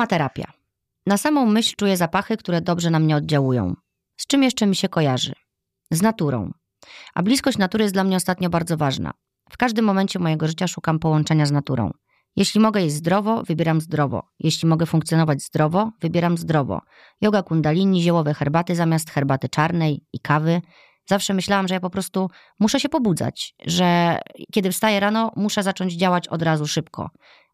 Aromaterapia. Na samą myśl czuję zapachy, które dobrze na mnie oddziałują. Z czym jeszcze mi się kojarzy? Z naturą. A bliskość natury jest dla mnie ostatnio bardzo ważna. W każdym momencie mojego życia szukam połączenia z naturą. Jeśli mogę jeść zdrowo, wybieram zdrowo. Jeśli mogę funkcjonować zdrowo, wybieram zdrowo. Yoga kundalini, ziołowe herbaty zamiast herbaty czarnej i kawy. Zawsze myślałam, że ja po prostu muszę się pobudzać, że kiedy wstaję rano, muszę zacząć działać od razu szybko.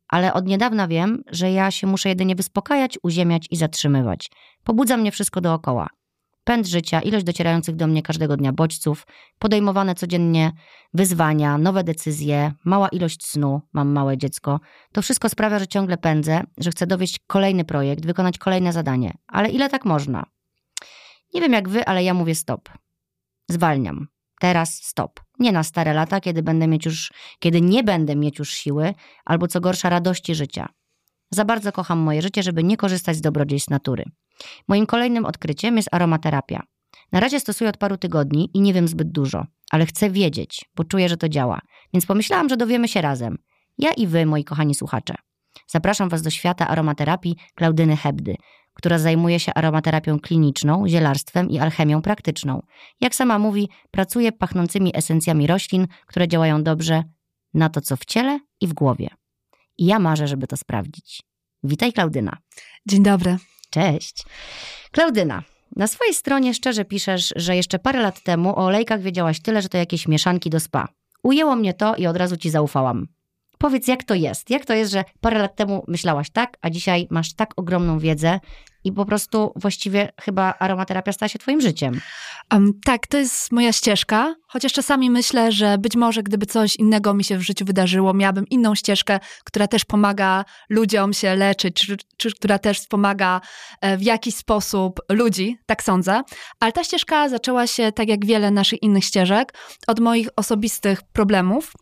Ale od niedawna wiem, że ja się muszę jedynie wyspokajać, uziemiać i zatrzymywać. Pobudza mnie wszystko dookoła pęd życia, ilość docierających do mnie każdego dnia bodźców, podejmowane codziennie wyzwania, nowe decyzje, mała ilość snu, mam małe dziecko. To wszystko sprawia, że ciągle pędzę, że chcę dowieść kolejny projekt, wykonać kolejne zadanie. Ale ile tak można? Nie wiem jak wy, ale ja mówię stop. Zwalniam. Teraz stop. Nie na stare lata, kiedy będę mieć już, kiedy nie będę mieć już siły, albo co gorsza radości życia. Za bardzo kocham moje życie, żeby nie korzystać z dobrodziejstw natury. Moim kolejnym odkryciem jest aromaterapia. Na razie stosuję od paru tygodni i nie wiem zbyt dużo, ale chcę wiedzieć, bo czuję, że to działa. Więc pomyślałam, że dowiemy się razem. Ja i wy, moi kochani słuchacze. Zapraszam was do świata aromaterapii Klaudyny Hebdy, która zajmuje się aromaterapią kliniczną, zielarstwem i alchemią praktyczną. Jak sama mówi, pracuje pachnącymi esencjami roślin, które działają dobrze na to, co w ciele i w głowie. I ja marzę, żeby to sprawdzić. Witaj, Klaudyna. Dzień dobry. Cześć. Klaudyna, na swojej stronie szczerze piszesz, że jeszcze parę lat temu o olejkach wiedziałaś tyle, że to jakieś mieszanki do spa. Ujęło mnie to i od razu ci zaufałam. Powiedz, jak to jest? Jak to jest, że parę lat temu myślałaś tak, a dzisiaj masz tak ogromną wiedzę i po prostu właściwie chyba aromaterapia stała się twoim życiem? Um, tak, to jest moja ścieżka, chociaż czasami myślę, że być może gdyby coś innego mi się w życiu wydarzyło, miałabym inną ścieżkę, która też pomaga ludziom się leczyć, czy, czy która też wspomaga e, w jakiś sposób ludzi, tak sądzę. Ale ta ścieżka zaczęła się, tak jak wiele naszych innych ścieżek, od moich osobistych problemów.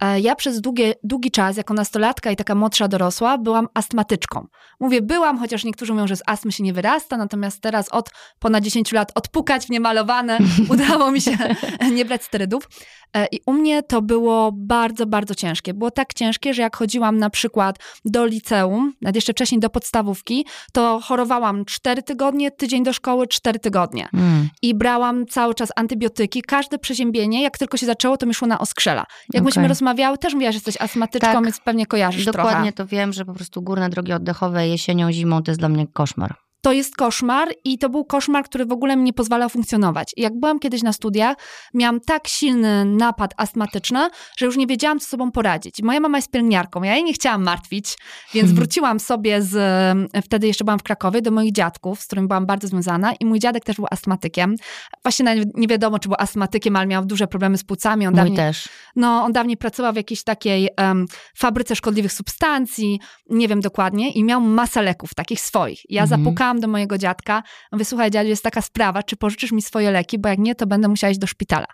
E, ja przez długie, długi czas, jako nastolatka i taka młodsza dorosła, byłam astmatyczką. Mówię byłam, chociaż niektórzy mówią, że z astmy się nie wyrasta, natomiast teraz od ponad 10 lat odpukać w niemalowane udało mi się nie brać sterydów. E, I u mnie to było bardzo, bardzo ciężkie. Było tak ciężkie, że jak chodziłam na przykład do liceum, nawet jeszcze wcześniej do podstawówki, to chorowałam 4 tygodnie, tydzień do szkoły, 4 tygodnie. Mm. I brałam cały czas antybiotyki. Każde przeziębienie, jak tylko się zaczęło, to mi szło na oskrzela. Jak okay. myśmy rozmawiały, też mówiłaś, że jesteś astmatyczką, tak. więc pewnie kojarzysz Dokładnie trochę. to wiem, że po prostu górne drogi oddechowe jesienią, zimą to jest dla mnie koszmar to jest koszmar i to był koszmar, który w ogóle mi nie pozwalał funkcjonować. Jak byłam kiedyś na studiach, miałam tak silny napad astmatyczny, że już nie wiedziałam, co sobą poradzić. Moja mama jest pielęgniarką, ja jej nie chciałam martwić, więc hmm. wróciłam sobie z, wtedy jeszcze byłam w Krakowie, do moich dziadków, z którymi byłam bardzo związana i mój dziadek też był astmatykiem. Właśnie nie wiadomo, czy był astmatykiem, ale miał duże problemy z płucami. On mój dawniej, też. No, on dawniej pracował w jakiejś takiej um, fabryce szkodliwych substancji, nie wiem dokładnie, i miał masę leków, takich swoich. Ja hmm. zapukałam do mojego dziadka, mówię, słuchaj jest taka sprawa, czy pożyczysz mi swoje leki, bo jak nie, to będę musiała iść do szpitala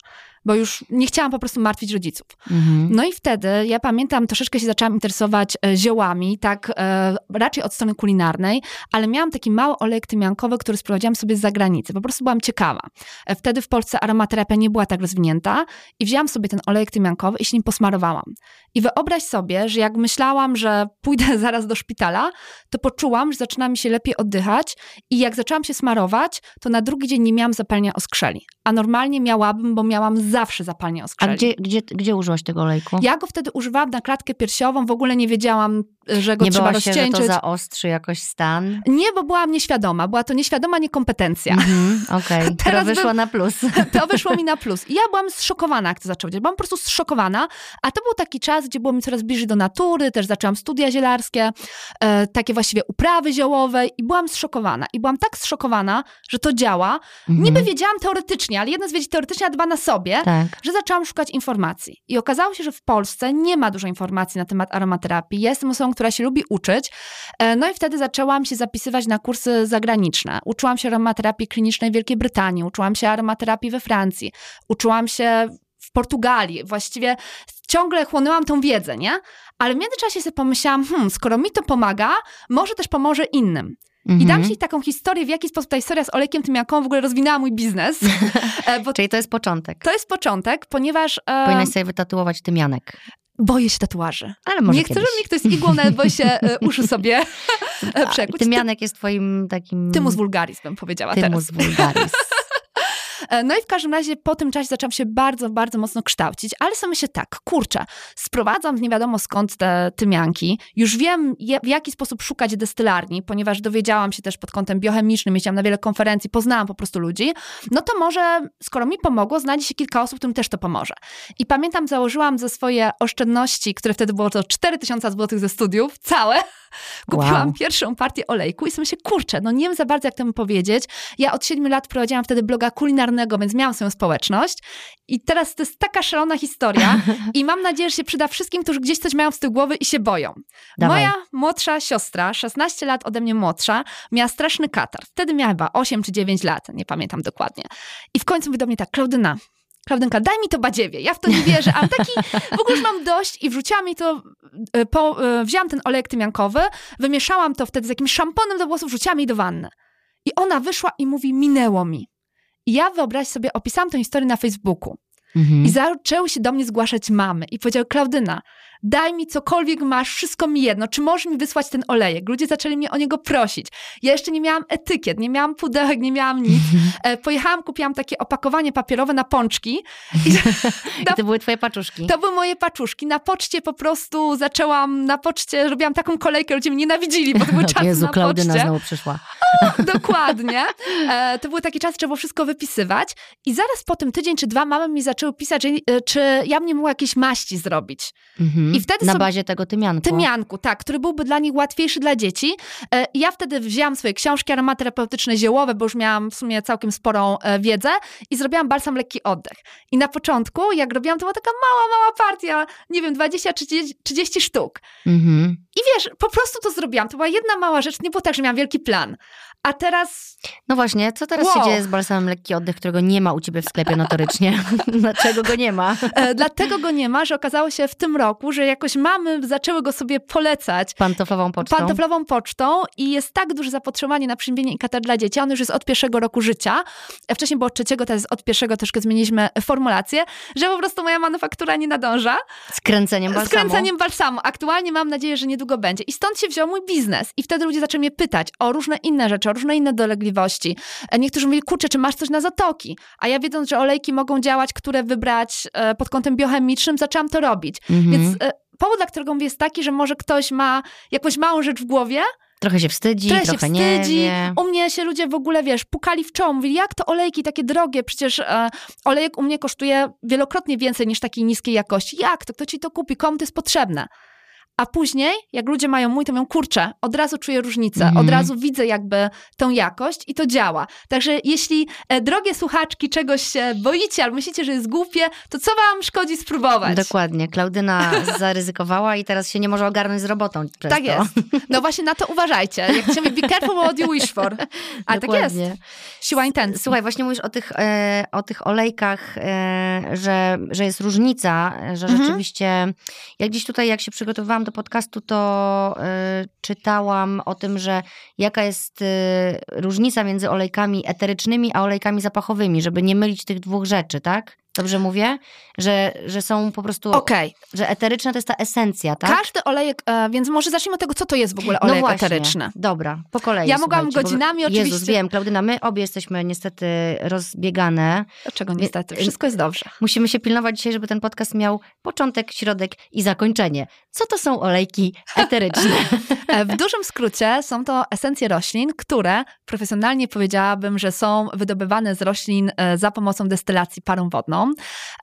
bo już nie chciałam po prostu martwić rodziców. Mhm. No i wtedy, ja pamiętam, troszeczkę się zaczęłam interesować e, ziołami, tak e, raczej od strony kulinarnej, ale miałam taki mały olejek tymiankowy, który sprowadziłam sobie z zagranicy. Po prostu byłam ciekawa. E, wtedy w Polsce aromaterapia nie była tak rozwinięta i wzięłam sobie ten olejek tymiankowy i się nim posmarowałam. I wyobraź sobie, że jak myślałam, że pójdę zaraz do szpitala, to poczułam, że zaczyna mi się lepiej oddychać i jak zaczęłam się smarować, to na drugi dzień nie miałam zapalenia oskrzeli. A normalnie miałabym, bo miałam zawsze zapalnie oskrzeli. A gdzie, gdzie, gdzie użyłaś tego olejku? Ja go wtedy używałam na klatkę piersiową, w ogóle nie wiedziałam, że go nie trzeba rozcieńczyć. Nie że to zaostrzy jakoś stan? Nie, bo byłam nieświadoma. Była to nieświadoma niekompetencja. Mm -hmm, Okej, okay. Teraz wyszła na plus. To wyszło mi na plus. I ja byłam zszokowana, jak to zaczęło działać. Byłam po prostu zszokowana, a to był taki czas, gdzie było mi coraz bliżej do natury, też zaczęłam studia zielarskie, e, takie właściwie uprawy ziołowe i byłam zszokowana. I byłam tak zszokowana, że to działa. Mm -hmm. Niby wiedziałam teoretycznie, ale jedna z wiedzy teoretycznie, a dwa na sobie, tak. że zaczęłam szukać informacji. I okazało się, że w Polsce nie ma dużo informacji na temat aromaterapii. Jestem osobą, która się lubi uczyć. E, no i wtedy zaczęłam się zapisywać na kursy zagraniczne. Uczyłam się aromaterapii klinicznej w Wielkiej Brytanii, uczyłam się aromaterapii we Francji, uczyłam się w Portugalii. Właściwie ciągle chłonęłam tą wiedzę, nie? Ale w międzyczasie sobie pomyślałam, hmm, skoro mi to pomaga, może też pomoże innym. I dam mhm. ci taką historię, w jaki sposób ta historia z olejkiem tym jaką w ogóle rozwinęła mój biznes. E, bo Czyli to jest początek. To jest początek, ponieważ... E... Powinnaś sobie wytatuować tymianek. Boję się tatuaży. Ale może Nie chcę, żeby mi ktoś z igłą nawet boję się e, uszu sobie e, przekuć. Tymianek jest twoim takim... Tymus vulgaris bym powiedziała Tymus teraz. vulgaris. E, No i w każdym razie po tym czasie zaczęłam się bardzo, bardzo mocno kształcić, ale sobie myślę tak, kurczę, sprowadzam nie wiadomo skąd te tymianki, już wiem je, w jaki sposób szukać destylarni, ponieważ dowiedziałam się też pod kątem biochemicznym, jeździłam na wiele konferencji, poznałam po prostu ludzi, no to może, skoro mi pomogło, znajdzie się kilka osób, którym też to pomoże. I pamiętam, założyłam ze swoje oszczędności, które wtedy było to 4000 zł ze studiów, całe, kupiłam Wow. pierwszą partię olejku i sobie myślę, kurczę, no nie wiem za bardzo jak temu powiedzieć. Ja od 7 lat prowadziłam wtedy bloga kulinarnego, więc miałam swoją społeczność. I teraz to jest taka szalona historia i mam nadzieję, że się przyda wszystkim, którzy gdzieś coś mają z tyłu głowy i się boją. Dawaj. Moja młodsza siostra, 16 lat ode mnie młodsza, miała straszny katar. Wtedy miała chyba 8 czy 9 lat, nie pamiętam dokładnie. I w końcu mówi do mnie tak, Klaudyna, Klaudynka, daj mi to badziewie. Ja w to nie wierzę, ale taki w ogóle już mam dość i wrzuciłam mi to, e, po, e, wzięłam ten olejek tymiankowy, wymieszałam to wtedy z jakimś szamponem do włosów, wrzuciłam jej do wanny. I ona wyszła i mówi, minęło mi. I ja wyobraź sobie, opisałam tę historię na Facebooku. Mhm. I zaczęły się do mnie zgłaszać mamy i powiedziały, Klaudyna, daj mi cokolwiek masz, wszystko mi jedno, czy możesz mi wysłać ten olejek? Ludzie zaczęli mnie o niego prosić. Ja jeszcze nie miałam etykiet, nie miałam pudełek, nie miałam nic. E, pojechałam, kupiłam takie opakowanie papierowe na pączki i I to były twoje paczuszki. to były moje paczuszki. Na poczcie po prostu zaczęłam, na poczcie robiłam taką kolejkę, ludzie mnie nienawidzili, bo to były czasy Jezu, na Klaudyna poczcie. znowu przyszła. Dokładnie. E, to były takie czasy, trzeba było wszystko wypisywać. I zaraz po tym tydzień czy dwa mamy mi zaczęły pisać, e, czy ja bym nie mogła jakieś maści zrobić. Mhm. I wtedy Na sobie- bazie tego tymianku. Tymianku, tak, który byłby dla nich łatwiejszy dla dzieci. E, ja wtedy wzięłam swoje książki aromaterapeutyczne, ziołowe, bo już miałam w sumie całkiem sporą e, wiedzę i zrobiłam balsam lekki oddech. I na początku, jak robiłam, to była taka mała, mała partia, nie wiem, 20-30 30 sztuk. Mhm. I wiesz, po prostu to zrobiłam. To była jedna mała rzecz, nie było tak, że miałam wielki plan. A teraz No właśnie, co teraz się Wow. dzieje z balsamem lekki oddech, którego nie ma u ciebie w sklepie notorycznie? Dlaczego go nie ma? e, dlatego go nie ma, że okazało się w tym roku, że jakoś mamy zaczęły go sobie polecać Pantoflową pocztą? pantoflową pocztą i jest tak duże zapotrzebowanie na przyjęcie i katar dla dzieci. On już jest od pierwszego roku życia. A Wcześniej było od trzeciego, teraz jest od pierwszego, troszkę zmieniliśmy formulację, że po prostu moja manufaktura nie nadąża. Z kręceniem Z balsamu? kręceniem balsamu. Aktualnie mam nadzieję, że niedługo będzie. I stąd się wziął mój biznes. I wtedy ludzie zaczęli mnie pytać o różne inne rzeczy, różne inne dolegliwości. E, Niektórzy mówili, kurczę, czy masz coś na zatoki? A ja wiedząc, że olejki mogą działać, które wybrać e, pod kątem biochemicznym, zaczęłam to robić. Mhm. Więc e, powód, dla którego mówię, jest taki, że może ktoś ma jakąś małą rzecz w głowie, Trochę się wstydzi, trochę trochę, się nie wstydzi. wie. U mnie się ludzie w ogóle, wiesz, pukali w czoło, mówili, jak to olejki takie drogie, przecież e, olejek u mnie kosztuje wielokrotnie więcej niż takiej niskiej jakości. Jak to? Kto ci to kupi? Komu to jest potrzebne? A później, jak ludzie mają mój, to mówią, kurczę, od razu czuję różnicę, Mhm. od razu widzę jakby tą jakość i to działa. Także jeśli, e, drogie słuchaczki, czegoś się boicie albo myślicie, że jest głupie, to co wam szkodzi spróbować? Dokładnie. Klaudyna zaryzykowała i teraz się nie może ogarnąć z robotą Tak to. jest. No właśnie na to uważajcie. Jak się mówi, be careful what you wish for. Ale tak jest. Dokładnie. Siła intencji. Słuchaj, właśnie mówisz o tych, e, o tych olejkach, e, że, że jest różnica, e, że Mhm. rzeczywiście, ja gdzieś tutaj, jak się przygotowywałam do podcastu, to e, czytałam o tym, że jaka jest e, różnica między olejkami eterycznymi a olejkami zapachowymi, żeby nie mylić tych dwóch rzeczy, tak? Dobrze mówię? Że, że są po prostu, Okej. że eteryczna to jest ta esencja, tak? Każdy olejek, e, więc może zacznijmy od tego, co to jest w ogóle no olejek właśnie. eteryczny. Dobra, po kolei. Ja mogłam słuchajcie, bo- godzinami Jezus, oczywiście- wiem, Klaudyna, my obie jesteśmy niestety rozbiegane. Dlaczego niestety? Wszystko jest dobrze. Musimy się pilnować dzisiaj, żeby ten podcast miał początek, środek i zakończenie. Co to są olejki eteryczne? E, W dużym skrócie są to esencje roślin, które profesjonalnie powiedziałabym, że są wydobywane z roślin e, za pomocą destylacji parą wodną.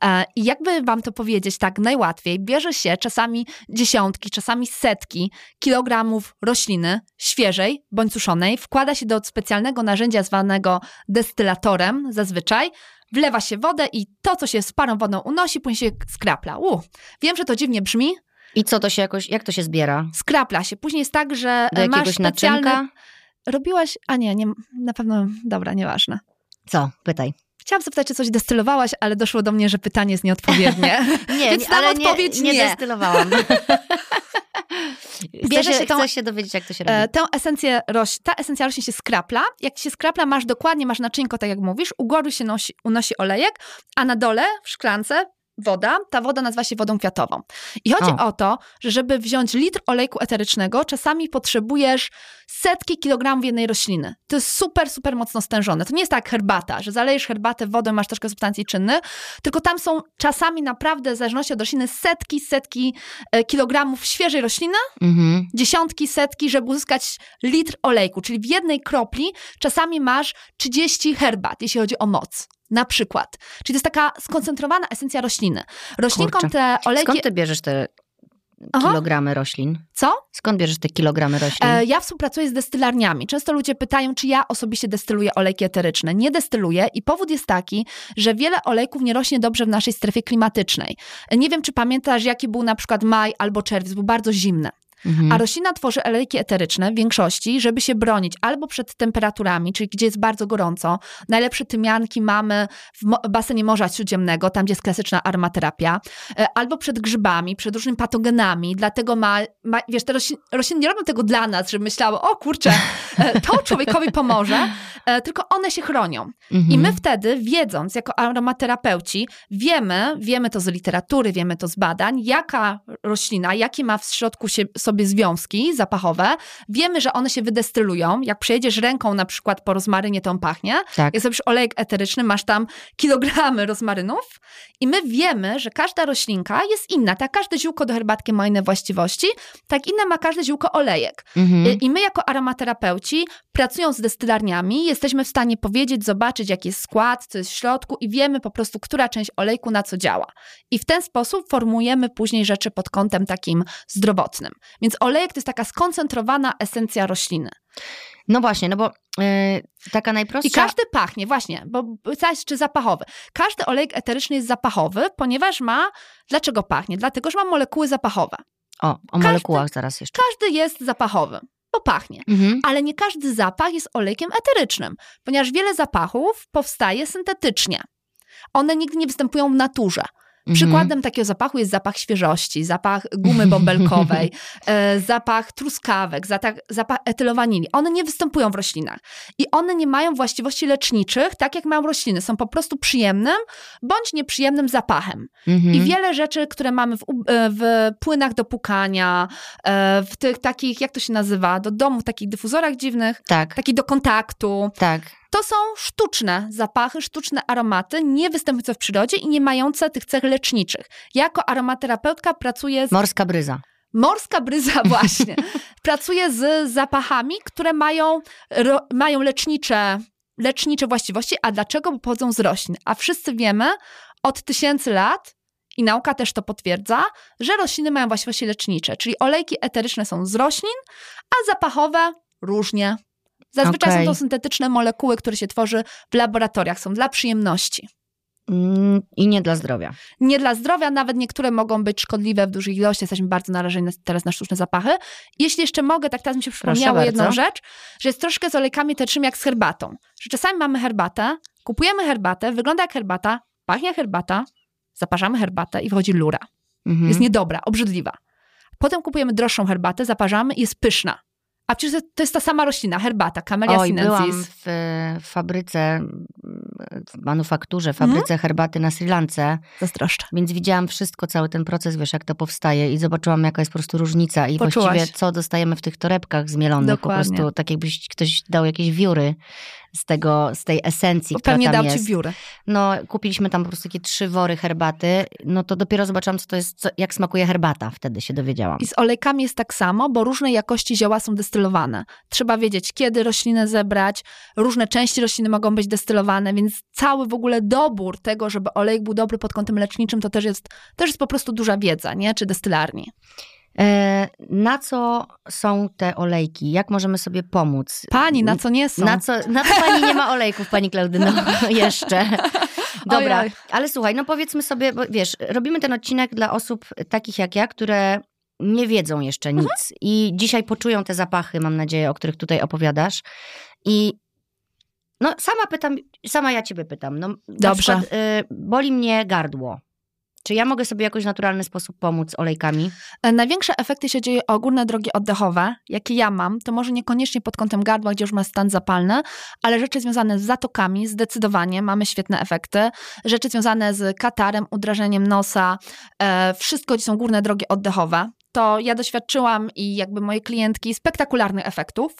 E, I jakby wam to powiedzieć tak najłatwiej, bierze się czasami dziesiątki, czasami setki kilogramów rośliny świeżej bądź suszonej, wkłada się do specjalnego narzędzia zwanego destylatorem zazwyczaj, wlewa się wodę i to, co się z parą wodną unosi, później się skrapla. U, wiem, że to dziwnie brzmi, I co to się jakoś, jak to się zbiera? skrapla się. Później jest tak, że Do masz specjalny... naczynka? Robiłaś, a nie, nie, na pewno, dobra, nieważne. Co? Pytaj. Chciałam zapytać, czy coś destylowałaś, ale doszło do mnie, że pytanie jest nieodpowiednie. Nie, Więc nie, dam ale odpowiedź nie, nie nie. destylowałam. Bierze się tą- chcę się dowiedzieć, jak to się robi. E, Tę esencję roś... Ta esencja roślin się skrapla. Jak się skrapla, masz dokładnie, masz naczynko, tak jak mówisz, u góry się nosi, unosi olejek, a na dole w szklance woda, ta woda nazywa się wodą kwiatową. I chodzi O. o to, że żeby wziąć litr olejku eterycznego, czasami potrzebujesz setki kilogramów jednej rośliny. To jest super, super mocno stężone. To nie jest tak jak herbata, że zalejesz herbatę wodą masz troszkę substancji czynnych, tylko tam są czasami naprawdę, w zależności od rośliny, setki, setki e, kilogramów świeżej rośliny, Mhm. dziesiątki, setki, żeby uzyskać litr olejku. Czyli w jednej kropli czasami masz 30 herbat, jeśli chodzi o moc. Na przykład. Czyli to jest taka skoncentrowana esencja rośliny. Roślinkom Kurczę. te olejki... Skąd ty bierzesz te Aha. kilogramy roślin? Co? Skąd bierzesz te kilogramy roślin? E, ja współpracuję z destylarniami. Często ludzie pytają, czy ja osobiście destyluję olejki eteryczne. Nie destyluję i powód jest taki, że wiele olejków nie rośnie dobrze w naszej strefie klimatycznej. E, Nie wiem, czy pamiętasz, jaki był na przykład maj albo czerwiec, był bardzo zimny. Mhm. A roślina tworzy olejki eteryczne w większości, żeby się bronić albo przed temperaturami, czyli gdzie jest bardzo gorąco. Najlepsze tymianki mamy w mo- basenie Morza Śródziemnego, tam gdzie jest klasyczna aromaterapia, e, albo przed grzybami, przed różnymi patogenami. Dlatego ma, ma wiesz, te rośliny, rośliny nie robią tego dla nas, żeby myślały, o kurczę, e, to człowiekowi pomoże, e, tylko one się chronią. Mhm. I my wtedy, wiedząc jako aromaterapeuci, wiemy, wiemy to z literatury, wiemy to z badań, jaka roślina, jakie ma w środku się, sobie związki zapachowe, wiemy, że one się wydestylują. Jak przejedziesz ręką na przykład po rozmarynie, to on pachnie. Tak. Jak zrobisz olejek eteryczny, masz tam kilogramy rozmarynów i my wiemy, że każda roślinka jest inna. Tak każde ziółko do herbatki ma inne właściwości, tak inne ma każde ziółko olejek. Mhm. I- I my jako aromaterapeuci, pracując z destylarniami, jesteśmy w stanie powiedzieć, zobaczyć jaki jest skład, co jest w środku i wiemy po prostu, która część olejku na co działa. I w ten sposób formujemy później rzeczy pod kątem takim zdrowotnym. Więc olejek to jest taka skoncentrowana esencja rośliny. No właśnie, no bo e, taka najprostsza... I każdy pachnie, właśnie, bo pytałeś, czy zapachowy. Każdy olejek eteryczny jest zapachowy, ponieważ ma... Dlaczego pachnie? Dlatego, że ma molekuły zapachowe. O, o każdy- molekułach zaraz jeszcze. Każdy jest zapachowy, bo pachnie. Mhm. ale nie każdy zapach jest olejkiem eterycznym, ponieważ wiele zapachów powstaje syntetycznie. One nigdy nie występują w naturze. Mhm. Przykładem takiego zapachu jest zapach świeżości, zapach gumy bąbelkowej, e, zapach truskawek, zapach, etylowanili. One nie występują w roślinach i one nie mają właściwości leczniczych, tak jak mają rośliny. Są po prostu przyjemnym bądź nieprzyjemnym zapachem. Mhm. I wiele rzeczy, które mamy w, e, w płynach do pukania, e, w tych takich, jak to się nazywa, do domu, w takich dyfuzorach dziwnych, Tak, takich do kontaktu, tak. To są sztuczne zapachy, sztuczne aromaty, nie występujące w przyrodzie i nie mające tych cech leczniczych. Ja jako aromaterapeutka pracuję z... Morska bryza. Morska bryza właśnie. pracuję z zapachami, które mają, ro, mają lecznicze, lecznicze właściwości. A dlaczego? Bo pochodzą z roślin. A wszyscy wiemy od tysięcy lat, i nauka też to potwierdza, że rośliny mają właściwości lecznicze. Czyli olejki eteryczne są z roślin, a zapachowe różnie. Zazwyczaj Okej. są to syntetyczne molekuły, które się tworzy w laboratoriach, są dla przyjemności. Mm, I nie dla zdrowia. Nie dla zdrowia, nawet niektóre mogą być szkodliwe w dużych ilościach. Jesteśmy bardzo narażeni na- teraz na sztuczne zapachy. Jeśli jeszcze mogę, tak teraz mi się przypomniało jedną rzecz, że jest troszkę z olejkami eterycznymi jak z herbatą. Że czasami mamy herbatę, kupujemy herbatę, wygląda jak herbata, pachnie herbata, zaparzamy herbatę i wychodzi lura. Mhm. Jest niedobra, obrzydliwa. Potem kupujemy droższą herbatę, zaparzamy i jest pyszna. A przecież to jest ta sama roślina, herbata, Camellia Oj, byłam sinensis. w, e, w fabryce, w manufakturze, w fabryce herbaty na Sri Lance, Zazdroszczę. więc widziałam wszystko, cały ten proces, wiesz, jak to powstaje i zobaczyłam, jaka jest po prostu różnica i Poczułaś. właściwie co dostajemy w tych torebkach zmielonych, Dokładnie. po prostu tak jakbyś ktoś dał jakieś wióry z tego, z tej esencji, która Pewnie tam dał jest. ci wióry. No, kupiliśmy tam po prostu takie trzy wory herbaty, no to dopiero zobaczyłam, co to jest, co, jak smakuje herbata, wtedy się dowiedziałam. I z olejkami jest tak samo, bo różne jakości zioła są destylowane. Trzeba wiedzieć, kiedy roślinę zebrać, różne części rośliny mogą być destylowane, więc cały w ogóle dobór tego, żeby olejek był dobry pod kątem leczniczym, to też jest, też jest po prostu duża wiedza, nie? Czy destylarni. E, na co są te olejki? Jak możemy sobie pomóc? Pani, na co nie są? Na co, na co pani nie ma olejków, pani Klaudyno? Jeszcze. Dobra, Ojoj. ale słuchaj, no powiedzmy sobie, bo wiesz, robimy ten odcinek dla osób takich jak ja, które nie wiedzą jeszcze nic Mhm. i dzisiaj poczują te zapachy, mam nadzieję, o których tutaj opowiadasz. I no sama pytam, sama ja ciebie pytam. No, na Dobrze. Przykład, y, boli mnie gardło. Czy ja mogę sobie jakoś w naturalny sposób pomóc olejkami? E, Największe efekty się dzieje o górne drogi oddechowe, jakie ja mam. To może niekoniecznie pod kątem gardła, gdzie już ma stan zapalny, ale rzeczy związane z zatokami, zdecydowanie mamy świetne efekty. Rzeczy związane z katarem, udrażeniem nosa, e, wszystko, gdzie są górne drogi oddechowe. To ja doświadczyłam i jakby moje klientki spektakularnych efektów.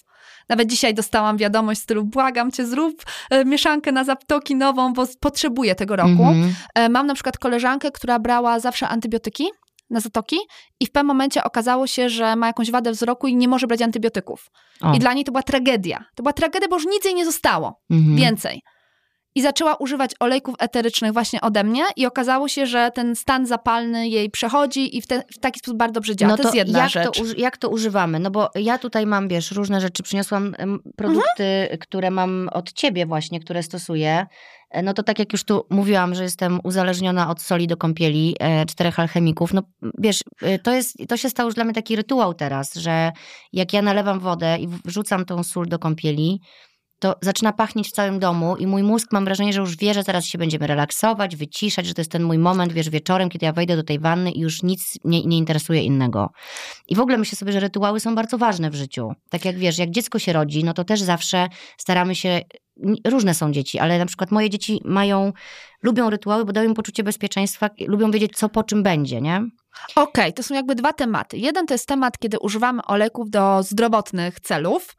Nawet dzisiaj dostałam wiadomość w stylu błagam cię, zrób e, mieszankę na zaptoki nową, bo potrzebuję tego roku. Mhm. E, Mam na przykład koleżankę, która brała zawsze antybiotyki na zatoki i w pewnym momencie okazało się, że ma jakąś wadę wzroku i nie może brać antybiotyków. O. I dla niej to była tragedia. To była tragedia, bo już nic jej nie zostało. Mhm. Więcej. I zaczęła używać olejków eterycznych właśnie ode mnie i okazało się, że ten stan zapalny jej przechodzi i w, te, w taki sposób bardzo dobrze działa. No to, jest jedna jak rzecz. To, jak to używamy? No bo ja tutaj mam, wiesz, różne rzeczy. Przyniosłam produkty, Mhm. które mam od ciebie właśnie, które stosuję. E, No to tak jak już tu mówiłam, że jestem uzależniona od soli do kąpieli, e, czterech alchemików. No wiesz, e, to, jest, to się stał już dla mnie taki rytuał teraz, że jak ja nalewam wodę i wrzucam tą sól do kąpieli, to zaczyna pachnieć w całym domu i mój mózg mam wrażenie, że już wie, że zaraz się będziemy relaksować, wyciszać, że to jest ten mój moment, wiesz, wieczorem, kiedy ja wejdę do tej wanny i już nic nie, nie interesuje innego. I w ogóle myślę sobie, że rytuały są bardzo ważne w życiu. Tak jak wiesz, jak dziecko się rodzi, no to też zawsze staramy się, różne są dzieci, ale na przykład moje dzieci mają, lubią rytuały, bo dają im poczucie bezpieczeństwa, lubią wiedzieć, co po czym będzie, nie? Okej, to są jakby dwa tematy. Jeden to jest temat, kiedy używamy olejków do zdrowotnych celów.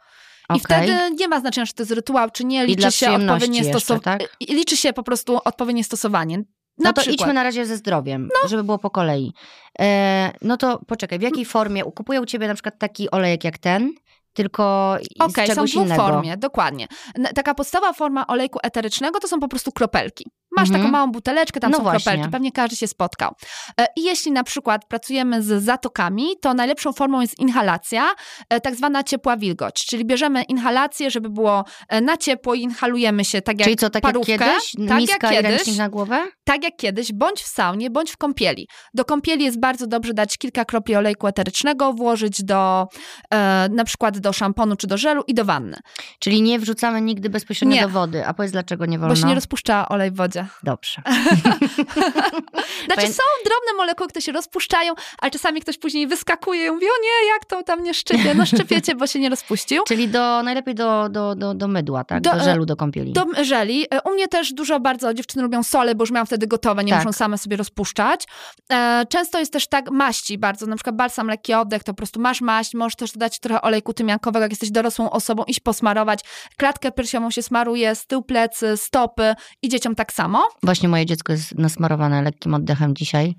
I Okej. wtedy nie ma znaczenia, czy to jest rytuał, czy nie. I Liczy się odpowiednie stosowanie. tak? Liczy się po prostu odpowiednie stosowanie. Na No to przykład. No. idźmy na razie ze zdrowiem, żeby było po kolei. E, no to poczekaj, w jakiej formie? Kupuję u ciebie na przykład taki olejek jak ten, tylko i Okej, z są czegoś w dwóch innego. formie, dokładnie. Taka podstawowa forma olejku eterycznego to są po prostu kropelki. Masz Mhm. taką małą buteleczkę, tam No są właśnie. kropelki, pewnie każdy się spotkał. E, I jeśli na przykład pracujemy z zatokami, to najlepszą formą jest inhalacja, e, tak zwana ciepła wilgoć, czyli bierzemy inhalację, żeby było e, na ciepło i inhalujemy się tak jak Czyli co, tak parówkę, jak kiedyś? tak Miska jak kiedyś, na głowę? tak jak kiedyś, bądź w saunie, bądź w kąpieli. Do kąpieli jest bardzo dobrze dać kilka kropli olejku eterycznego, włożyć do e, na przykład do szamponu czy do żelu i do wanny. Czyli nie wrzucamy nigdy bezpośrednio Nie. do wody. A powiedz, dlaczego nie wolno? Bo się nie rozpuszcza olej w wodzie. Dobrze. Znaczy Pamię- są drobne molekuły, które się rozpuszczają, ale czasami ktoś później wyskakuje i mówi, o nie, jak to tam nie szczypie? No szczypiecie, bo się nie rozpuścił. Czyli do, najlepiej do, do, do, do mydła, tak? Do, Do, e, żelu do kąpieli. Do żeli. E, U mnie też dużo bardzo dziewczyny lubią sole, bo już miałam wtedy gotowe, nie Tak. muszą same sobie rozpuszczać. E, często jest też tak maści bardzo, na przykład balsam lekki oddech, to po prostu masz maść, możesz też dodać trochę olejku tymiankowego, jak jesteś dorosłą osobą, iść posmarować. Klatkę piersiową się smaruje, z tył plecy, stopy i dzieciom tak samo. Właśnie moje dziecko jest nasmarowane lekkim oddechem dzisiaj.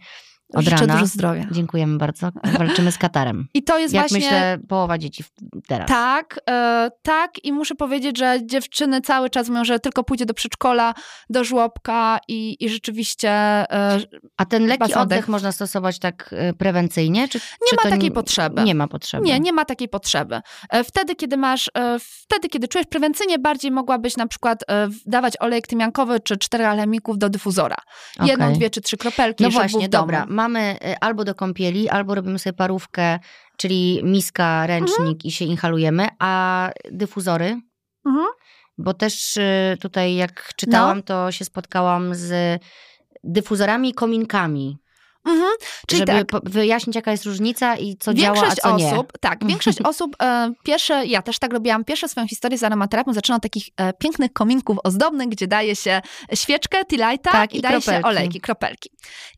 Od Życzę rana. dużo zdrowia. Dziękujemy bardzo. Walczymy z katarem. I to jest Jak właśnie... myślę, połowa dzieci teraz. Tak, e, tak i muszę powiedzieć, że dziewczyny cały czas mówią, że tylko pójdzie do przedszkola, do żłobka i, i rzeczywiście e, A ten lekki Basodek. oddech można stosować tak y, prewencyjnie? Czy, Nie czy ma takiej nie- potrzeby. Nie ma potrzeby. nie, nie ma takiej potrzeby. E, Wtedy, kiedy masz, e, wtedy, kiedy czujesz prewencyjnie, bardziej mogłabyś na przykład e, dawać olejek tymiankowy czy cztery alemików do dyfuzora. Jedną, Okej. dwie czy trzy kropelki, No właśnie, w domu. Mamy y, albo do kąpieli, albo robimy sobie parówkę, czyli miska, ręcznik i się inhalujemy, a dyfuzory? Mhm. Bo też y, tutaj jak czytałam, to się spotkałam z dyfuzorami i kominkami. Mhm. Czyli żeby tak, wyjaśnić, jaka jest różnica i co działa, a Większość co nie. osób, tak, większość osób, e, pierwsze, ja też tak robiłam, pierwsze swoją historię z aromaterapią zaczynam od takich e, pięknych kominków ozdobnych, gdzie daje się świeczkę, lighta Tak, i, i daje się kropelki. olejki, kropelki.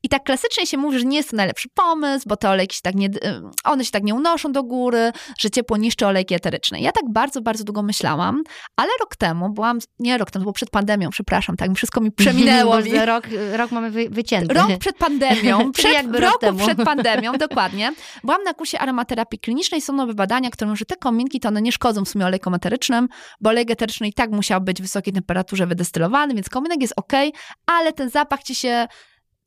I tak klasycznie się mówi, że nie jest to najlepszy pomysł, bo te olejki się tak nie, e, one się tak nie unoszą do góry, że ciepło niszczy olejki eteryczne. Ja tak bardzo, bardzo długo myślałam, ale rok temu byłam, nie rok temu, bo przed pandemią, przepraszam, tak, wszystko mi przeminęło. Mi. rok, rok mamy wy, wycięty. Rok przed pandemią, przed, jakby roku temu. przed pandemią, dokładnie. Byłam na kursie aromaterapii klinicznej, są nowe badania, które mówią, że te kominki to one nie szkodzą w sumie olejkom eterycznym, bo olej eteryczny i tak musiał być w wysokiej temperaturze wydestylowany, więc kominek jest ok, ale ten zapach ci się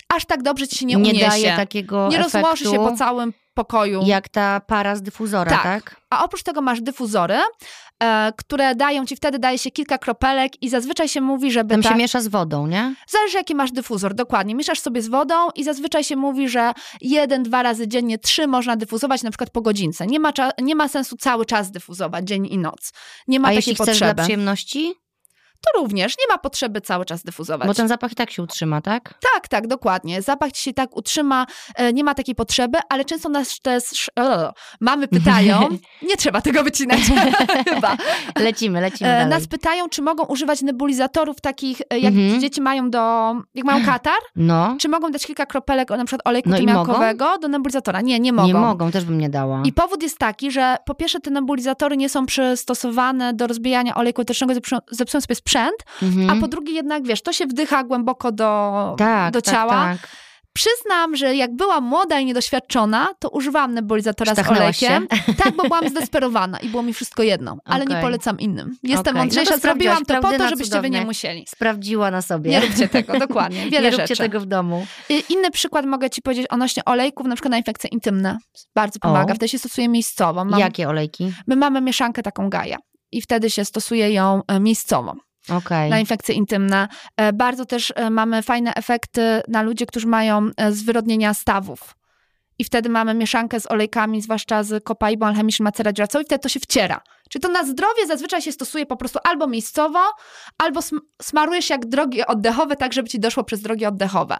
aż tak dobrze ci się nie, uniesie. daje takiego nie efektu, rozłoży się po całym pokoju. jak ta para z dyfuzora, tak? Tak. A oprócz tego masz dyfuzory, e, które dają ci, wtedy daje się kilka kropelek i zazwyczaj się mówi, żeby Tam tak... się miesza z wodą, nie? Zależy, jaki masz dyfuzor, dokładnie. Mieszasz sobie z wodą i zazwyczaj się mówi, że jeden, dwa razy dziennie, trzy można dyfuzować, na przykład po godzince. Nie ma, nie ma sensu cały czas dyfuzować, dzień i noc. Nie ma A takiej jeśli chcesz potrzeby. dla przyjemności? To również nie ma potrzeby cały czas dyfuzować. Bo ten zapach i tak się utrzyma, tak? Tak, tak, dokładnie. Zapach ci się tak utrzyma, e, nie ma takiej potrzeby, ale często nas też e, mamy pytają, nie trzeba tego wycinać chyba. Lecimy, lecimy E, dalej. Nas pytają, czy mogą używać nebulizatorów takich, e, jak Mhm. dzieci mają do, jak mają katar, No, czy mogą dać kilka kropelek, o, na przykład oleju No tymiankowego do nebulizatora? Nie, nie mogą. nie mogą, też bym nie dała. I powód jest taki, że po pierwsze te nebulizatory nie są przystosowane do rozbijania oleju zepsują, zepsują sobie sprzęt, Mhm. a po drugie jednak, wiesz, to się wdycha głęboko do, tak, do tak, ciała. Tak. Przyznam, że jak byłam młoda i niedoświadczona, to używałam nebulizatora z olejkiem. Tak, bo byłam zdesperowana i było mi wszystko jedno, ale nie Okej. polecam innym. Jestem Okej. mądrzejsza, No zrobiłam to po to, żebyście wy nie musieli. Sprawdziła na sobie. Nie róbcie tego, dokładnie. Wiele nie róbcie rzeczy. tego w domu. Inny przykład mogę ci powiedzieć odnośnie olejków, na przykład na infekcje intymne. Bardzo pomaga, O. wtedy się stosuje miejscowo. Mam, Jakie olejki? My mamy mieszankę taką gaja i wtedy się stosuje ją e, miejscowo Okej. na infekcje intymne. E, Bardzo też e, mamy fajne efekty na ludzi, którzy mają e, zwyrodnienia stawów. I wtedy mamy mieszankę z olejkami, zwłaszcza z kopaibą alchemicznym macera dziuracą i wtedy to się wciera. Czyli to na zdrowie zazwyczaj się stosuje po prostu albo miejscowo, albo sm- smarujesz jak drogi oddechowe, tak żeby ci doszło przez drogi oddechowe.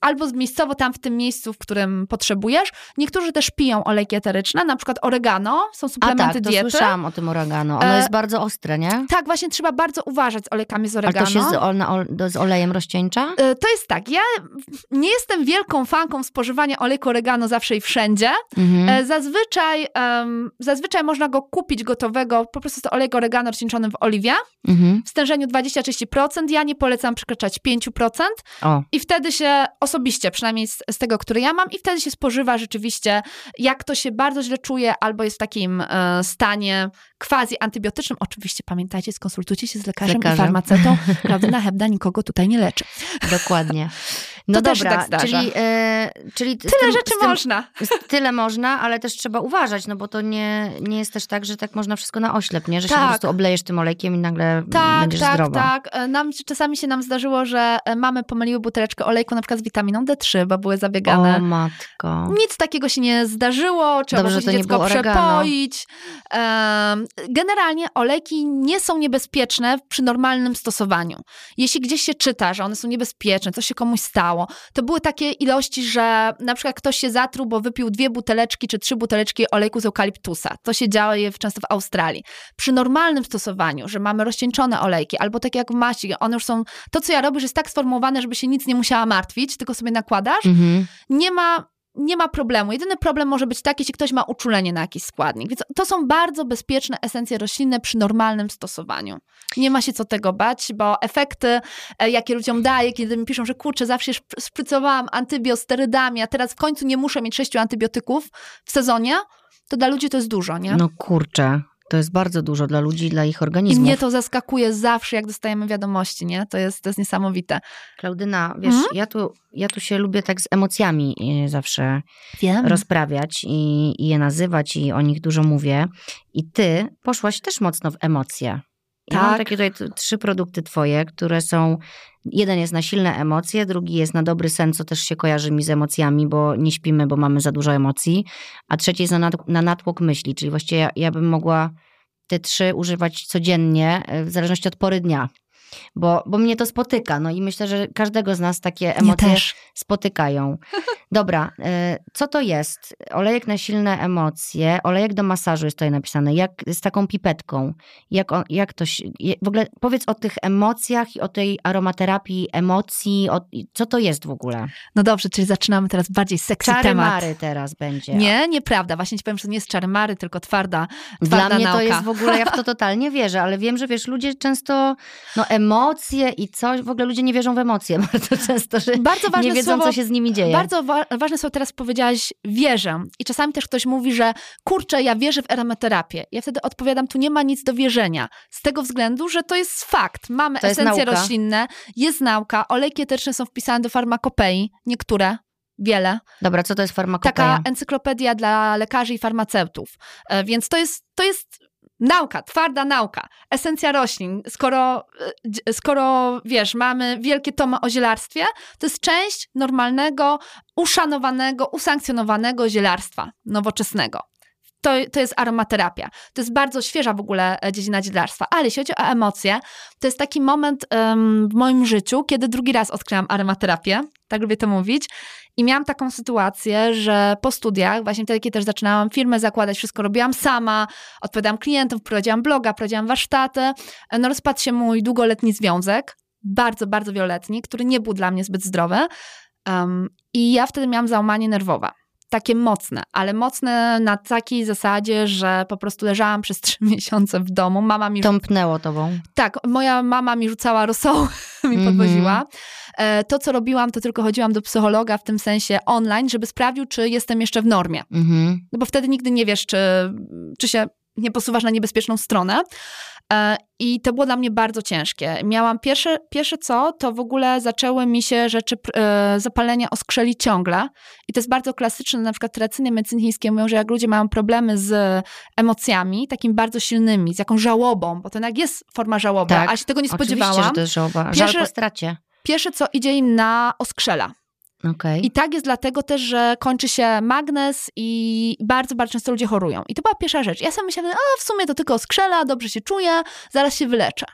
Albo z- miejscowo tam w tym miejscu, w którym potrzebujesz. Niektórzy też piją olejki eteryczne, na przykład oregano, są A suplementy tak, to diety. słyszałam o tym oregano. Ono E, jest bardzo ostre, nie? Tak, właśnie trzeba bardzo uważać z olejkami z oregano. to się z, ol, z olejem rozcieńcza? E, To jest tak, ja nie jestem wielką fanką spożywania olejku oregano zawsze i wszędzie. Mhm. E, Zazwyczaj, em, zazwyczaj można go kupić gotowego, po prostu to olejek oregano rozcieńczony w oliwie, Mhm. w stężeniu 20-30%. Ja nie polecam przekraczać 5%. O, I wtedy się osobiście, przynajmniej z, z tego, który ja mam, i wtedy się spożywa rzeczywiście, jak ktoś się bardzo źle czuje albo jest w takim e, stanie quasi antybiotycznym. Oczywiście pamiętajcie, skonsultujcie się z lekarzem, lekarzem. i farmaceutą. Klaudyna Hebda nikogo tutaj nie leczy. dokładnie. No To się dobra, tak zdarza. czyli, e, czyli Tyle tym, rzeczy tym, można. Tyle można, ale też trzeba uważać, no bo to nie, nie jest też tak, że tak można wszystko na oślep, nie? Że się Tak. po prostu oblejesz tym olejkiem i nagle Tak, będziesz tak, zdrowa. tak. E, Nam, czasami się nam zdarzyło, że e, mamy pomyliły buteleczkę olejku na przykład z witaminą D3, bo były zabiegane. O matko. Nic takiego się nie zdarzyło, trzeba Dobrze, było dziecko oregano. przepoić. Generalnie olejki nie są niebezpieczne przy normalnym stosowaniu. Jeśli gdzieś się czyta, że one są niebezpieczne, coś się komuś stało, to były takie ilości, że na przykład ktoś się zatruł, bo wypił dwie buteleczki czy trzy buteleczki olejku z eukaliptusa. To się dzieje często w Australii. Przy normalnym stosowaniu, że mamy rozcieńczone olejki, albo tak jak w maści, one już są, to co ja robię, że jest tak sformułowane, żeby się nic nie musiała martwić, tylko sobie nakładasz, Mhm. nie ma, nie ma problemu. Jedyny problem może być taki, jeśli ktoś ma uczulenie na jakiś składnik. Więc to są bardzo bezpieczne esencje roślinne przy normalnym stosowaniu. Nie ma się co tego bać, bo efekty, e, jakie ludziom daje, kiedy mi piszą, że kurczę, zawsze szp- szprycowałam antybiosterydami, a teraz w końcu nie muszę mieć sześciu antybiotyków w sezonie, to dla ludzi to jest dużo, nie? No kurczę, to jest bardzo dużo dla ludzi i dla ich I organizmów. mnie to zaskakuje zawsze, jak dostajemy wiadomości, nie? To jest, to jest niesamowite. Klaudyna, wiesz, Mhm. ja, tu, ja tu się lubię tak z emocjami e, zawsze Wiem. rozprawiać i, i je nazywać i o nich dużo mówię. I ty poszłaś też mocno w emocje. Ja mam Tak. takie tutaj trzy produkty twoje, które są. Jeden jest na silne emocje, drugi jest na dobry sen, co też się kojarzy mi z emocjami, bo nie śpimy, bo mamy za dużo emocji, a trzeci jest na, na natłok myśli, czyli właściwie ja, ja bym mogła te trzy używać codziennie, e, w zależności od pory dnia. Bo, bo mnie to spotyka, no i myślę, że każdego z nas takie emocje spotykają. Dobra, y, co to jest? Olejek na silne emocje, olejek do masażu jest tutaj napisane, jak z taką pipetką. Jak, on, jak to w ogóle powiedz o tych emocjach i o tej aromaterapii emocji, o, co to jest w ogóle? No dobrze, czyli zaczynamy teraz bardziej sexy Czary temat. mary teraz będzie. Nie, nieprawda. Właśnie ci powiem, że to nie jest czary mary, tylko twarda, Dla twarda mnie nauka. to jest w ogóle, ja w to totalnie wierzę, ale wiem, że wiesz, ludzie często, no emocje i coś, w ogóle ludzie nie wierzą w emocje bardzo często, że Bardzo ważne nie wiedzą, słowo, co się z nimi dzieje. Bardzo wa- ważne słowo teraz powiedziałaś wierzę. I czasami też ktoś mówi, że kurczę, ja wierzę w aromaterapię. Ja wtedy odpowiadam, tu nie ma nic do wierzenia. Z tego względu, że to jest fakt. Mamy To esencje roślinne, jest nauka, olejki etyczne są wpisane do farmakopei, niektóre. Wiele. Dobra, co to jest farmakopeia? Taka encyklopedia dla lekarzy i farmaceutów. E, Więc to jest, to jest nauka, twarda nauka. Esencja roślin. Skoro, e, skoro, wiesz, mamy wielkie tomy o zielarstwie, to jest część normalnego, uszanowanego, usankcjonowanego zielarstwa nowoczesnego. to, to jest aromaterapia. To jest bardzo świeża w ogóle e, dziedzina dzielarstwa. Ale jeśli chodzi o emocje, to jest taki moment w moim życiu, kiedy drugi raz odkryłam aromaterapię, tak lubię to mówić. I miałam taką sytuację, że po studiach, właśnie wtedy, kiedy też zaczynałam firmę zakładać, wszystko robiłam sama, odpowiadałam klientów, prowadziłam bloga, prowadziłam warsztaty. No rozpadł się mój długoletni związek, bardzo, bardzo wieloletni, który nie był dla mnie zbyt zdrowy. Um, I ja wtedy miałam załamanie nerwowe takie mocne, ale mocne na takiej zasadzie, że po prostu leżałam przez trzy miesiące w domu. Mama mi... Tąpnęło tobą. Tak, moja mama mi rzucała rosoły, mi mm -hmm. podwoziła. E, to, co robiłam, to tylko chodziłam do psychologa w tym sensie online, żeby sprawdził, czy jestem jeszcze w normie. Mm -hmm. No bo wtedy nigdy nie wiesz, czy, czy się nie posuwasz na niebezpieczną stronę. E, I to było dla mnie bardzo ciężkie. Miałam pierwsze, pierwsze co, to w ogóle zaczęły mi się rzeczy, e, zapalenia oskrzeli ciągle. I to jest bardzo klasyczne, na przykład tradycyjne medycyny chińskie mówią, że jak ludzie mają problemy z emocjami, takimi bardzo silnymi, z jakąś żałobą, bo to jednak jest forma żałoby, tak, a się tego nie spodziewałam. Oczywiście, że to jest żałoba. Żal po stracie. Pierwsze co, idzie im na oskrzela. Okay. I tak jest dlatego też, że kończy się magnes i bardzo, bardzo często ludzie chorują. I to była pierwsza rzecz. Ja sobie myślałam, a w sumie to tylko skrzela, dobrze się czuję, zaraz się wyleczę.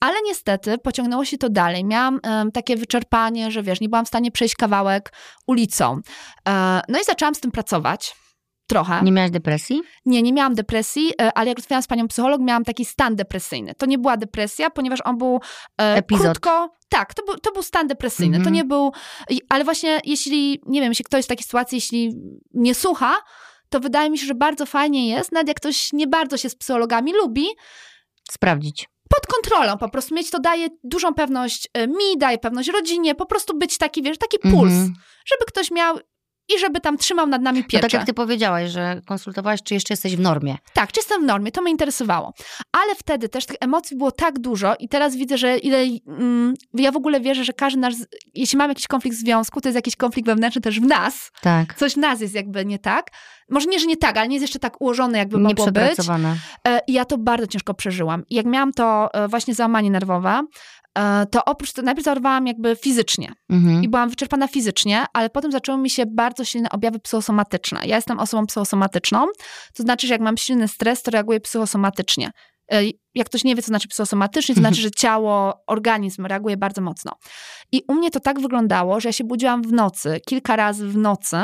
Ale niestety pociągnęło się to dalej. Miałam um, takie wyczerpanie, że wiesz, nie byłam w stanie przejść kawałek ulicą. E, no i zaczęłam z tym pracować trochę. Nie miałaś depresji? Nie, nie miałam depresji, e, ale jak rozmawiałam z panią psycholog, miałam taki stan depresyjny. To nie była depresja, ponieważ on był e, Epizod. krótko... Tak, to był, to był stan depresyjny. To mhm. nie był... Ale właśnie jeśli, nie wiem, jeśli ktoś w takiej sytuacji, jeśli nie słucha, to wydaje mi się, że bardzo fajnie jest, nawet jak ktoś nie bardzo się z psychologami lubi... Sprawdzić pod kontrolą po prostu mieć to daje dużą pewność e, mi, daje pewność rodzinie, po prostu być taki, wiesz, taki puls, -hmm. żeby ktoś miał i żeby tam trzymał nad nami pieczę. No tak jak ty powiedziałaś, że konsultowałaś, czy jeszcze jesteś w normie. Tak, czy jestem w normie, to mnie interesowało. Ale wtedy też tych emocji było tak dużo i teraz widzę, że ile... Mm, ja w ogóle wierzę, że każdy nasz... Jeśli mamy jakiś konflikt w związku, to jest jakiś konflikt wewnętrzny też w nas. Tak. Coś w nas jest jakby nie tak. Może nie, że nie tak, ale nie jest jeszcze tak ułożone, jakby mogło być. E, I ja to bardzo ciężko przeżyłam. I jak miałam to e, właśnie załamanie nerwowe, to oprócz tego, najpierw zachorowałam jakby fizycznie mhm. i byłam wyczerpana fizycznie, ale potem zaczęły mi się bardzo silne objawy psychosomatyczne. Ja jestem osobą psychosomatyczną, to znaczy, że jak mam silny stres, to reaguję psychosomatycznie. E, jak ktoś nie wie, co znaczy psychosomatycznie, to znaczy, że ciało, organizm reaguje bardzo mocno. I u mnie to tak wyglądało, że ja się budziłam w nocy, kilka razy w nocy,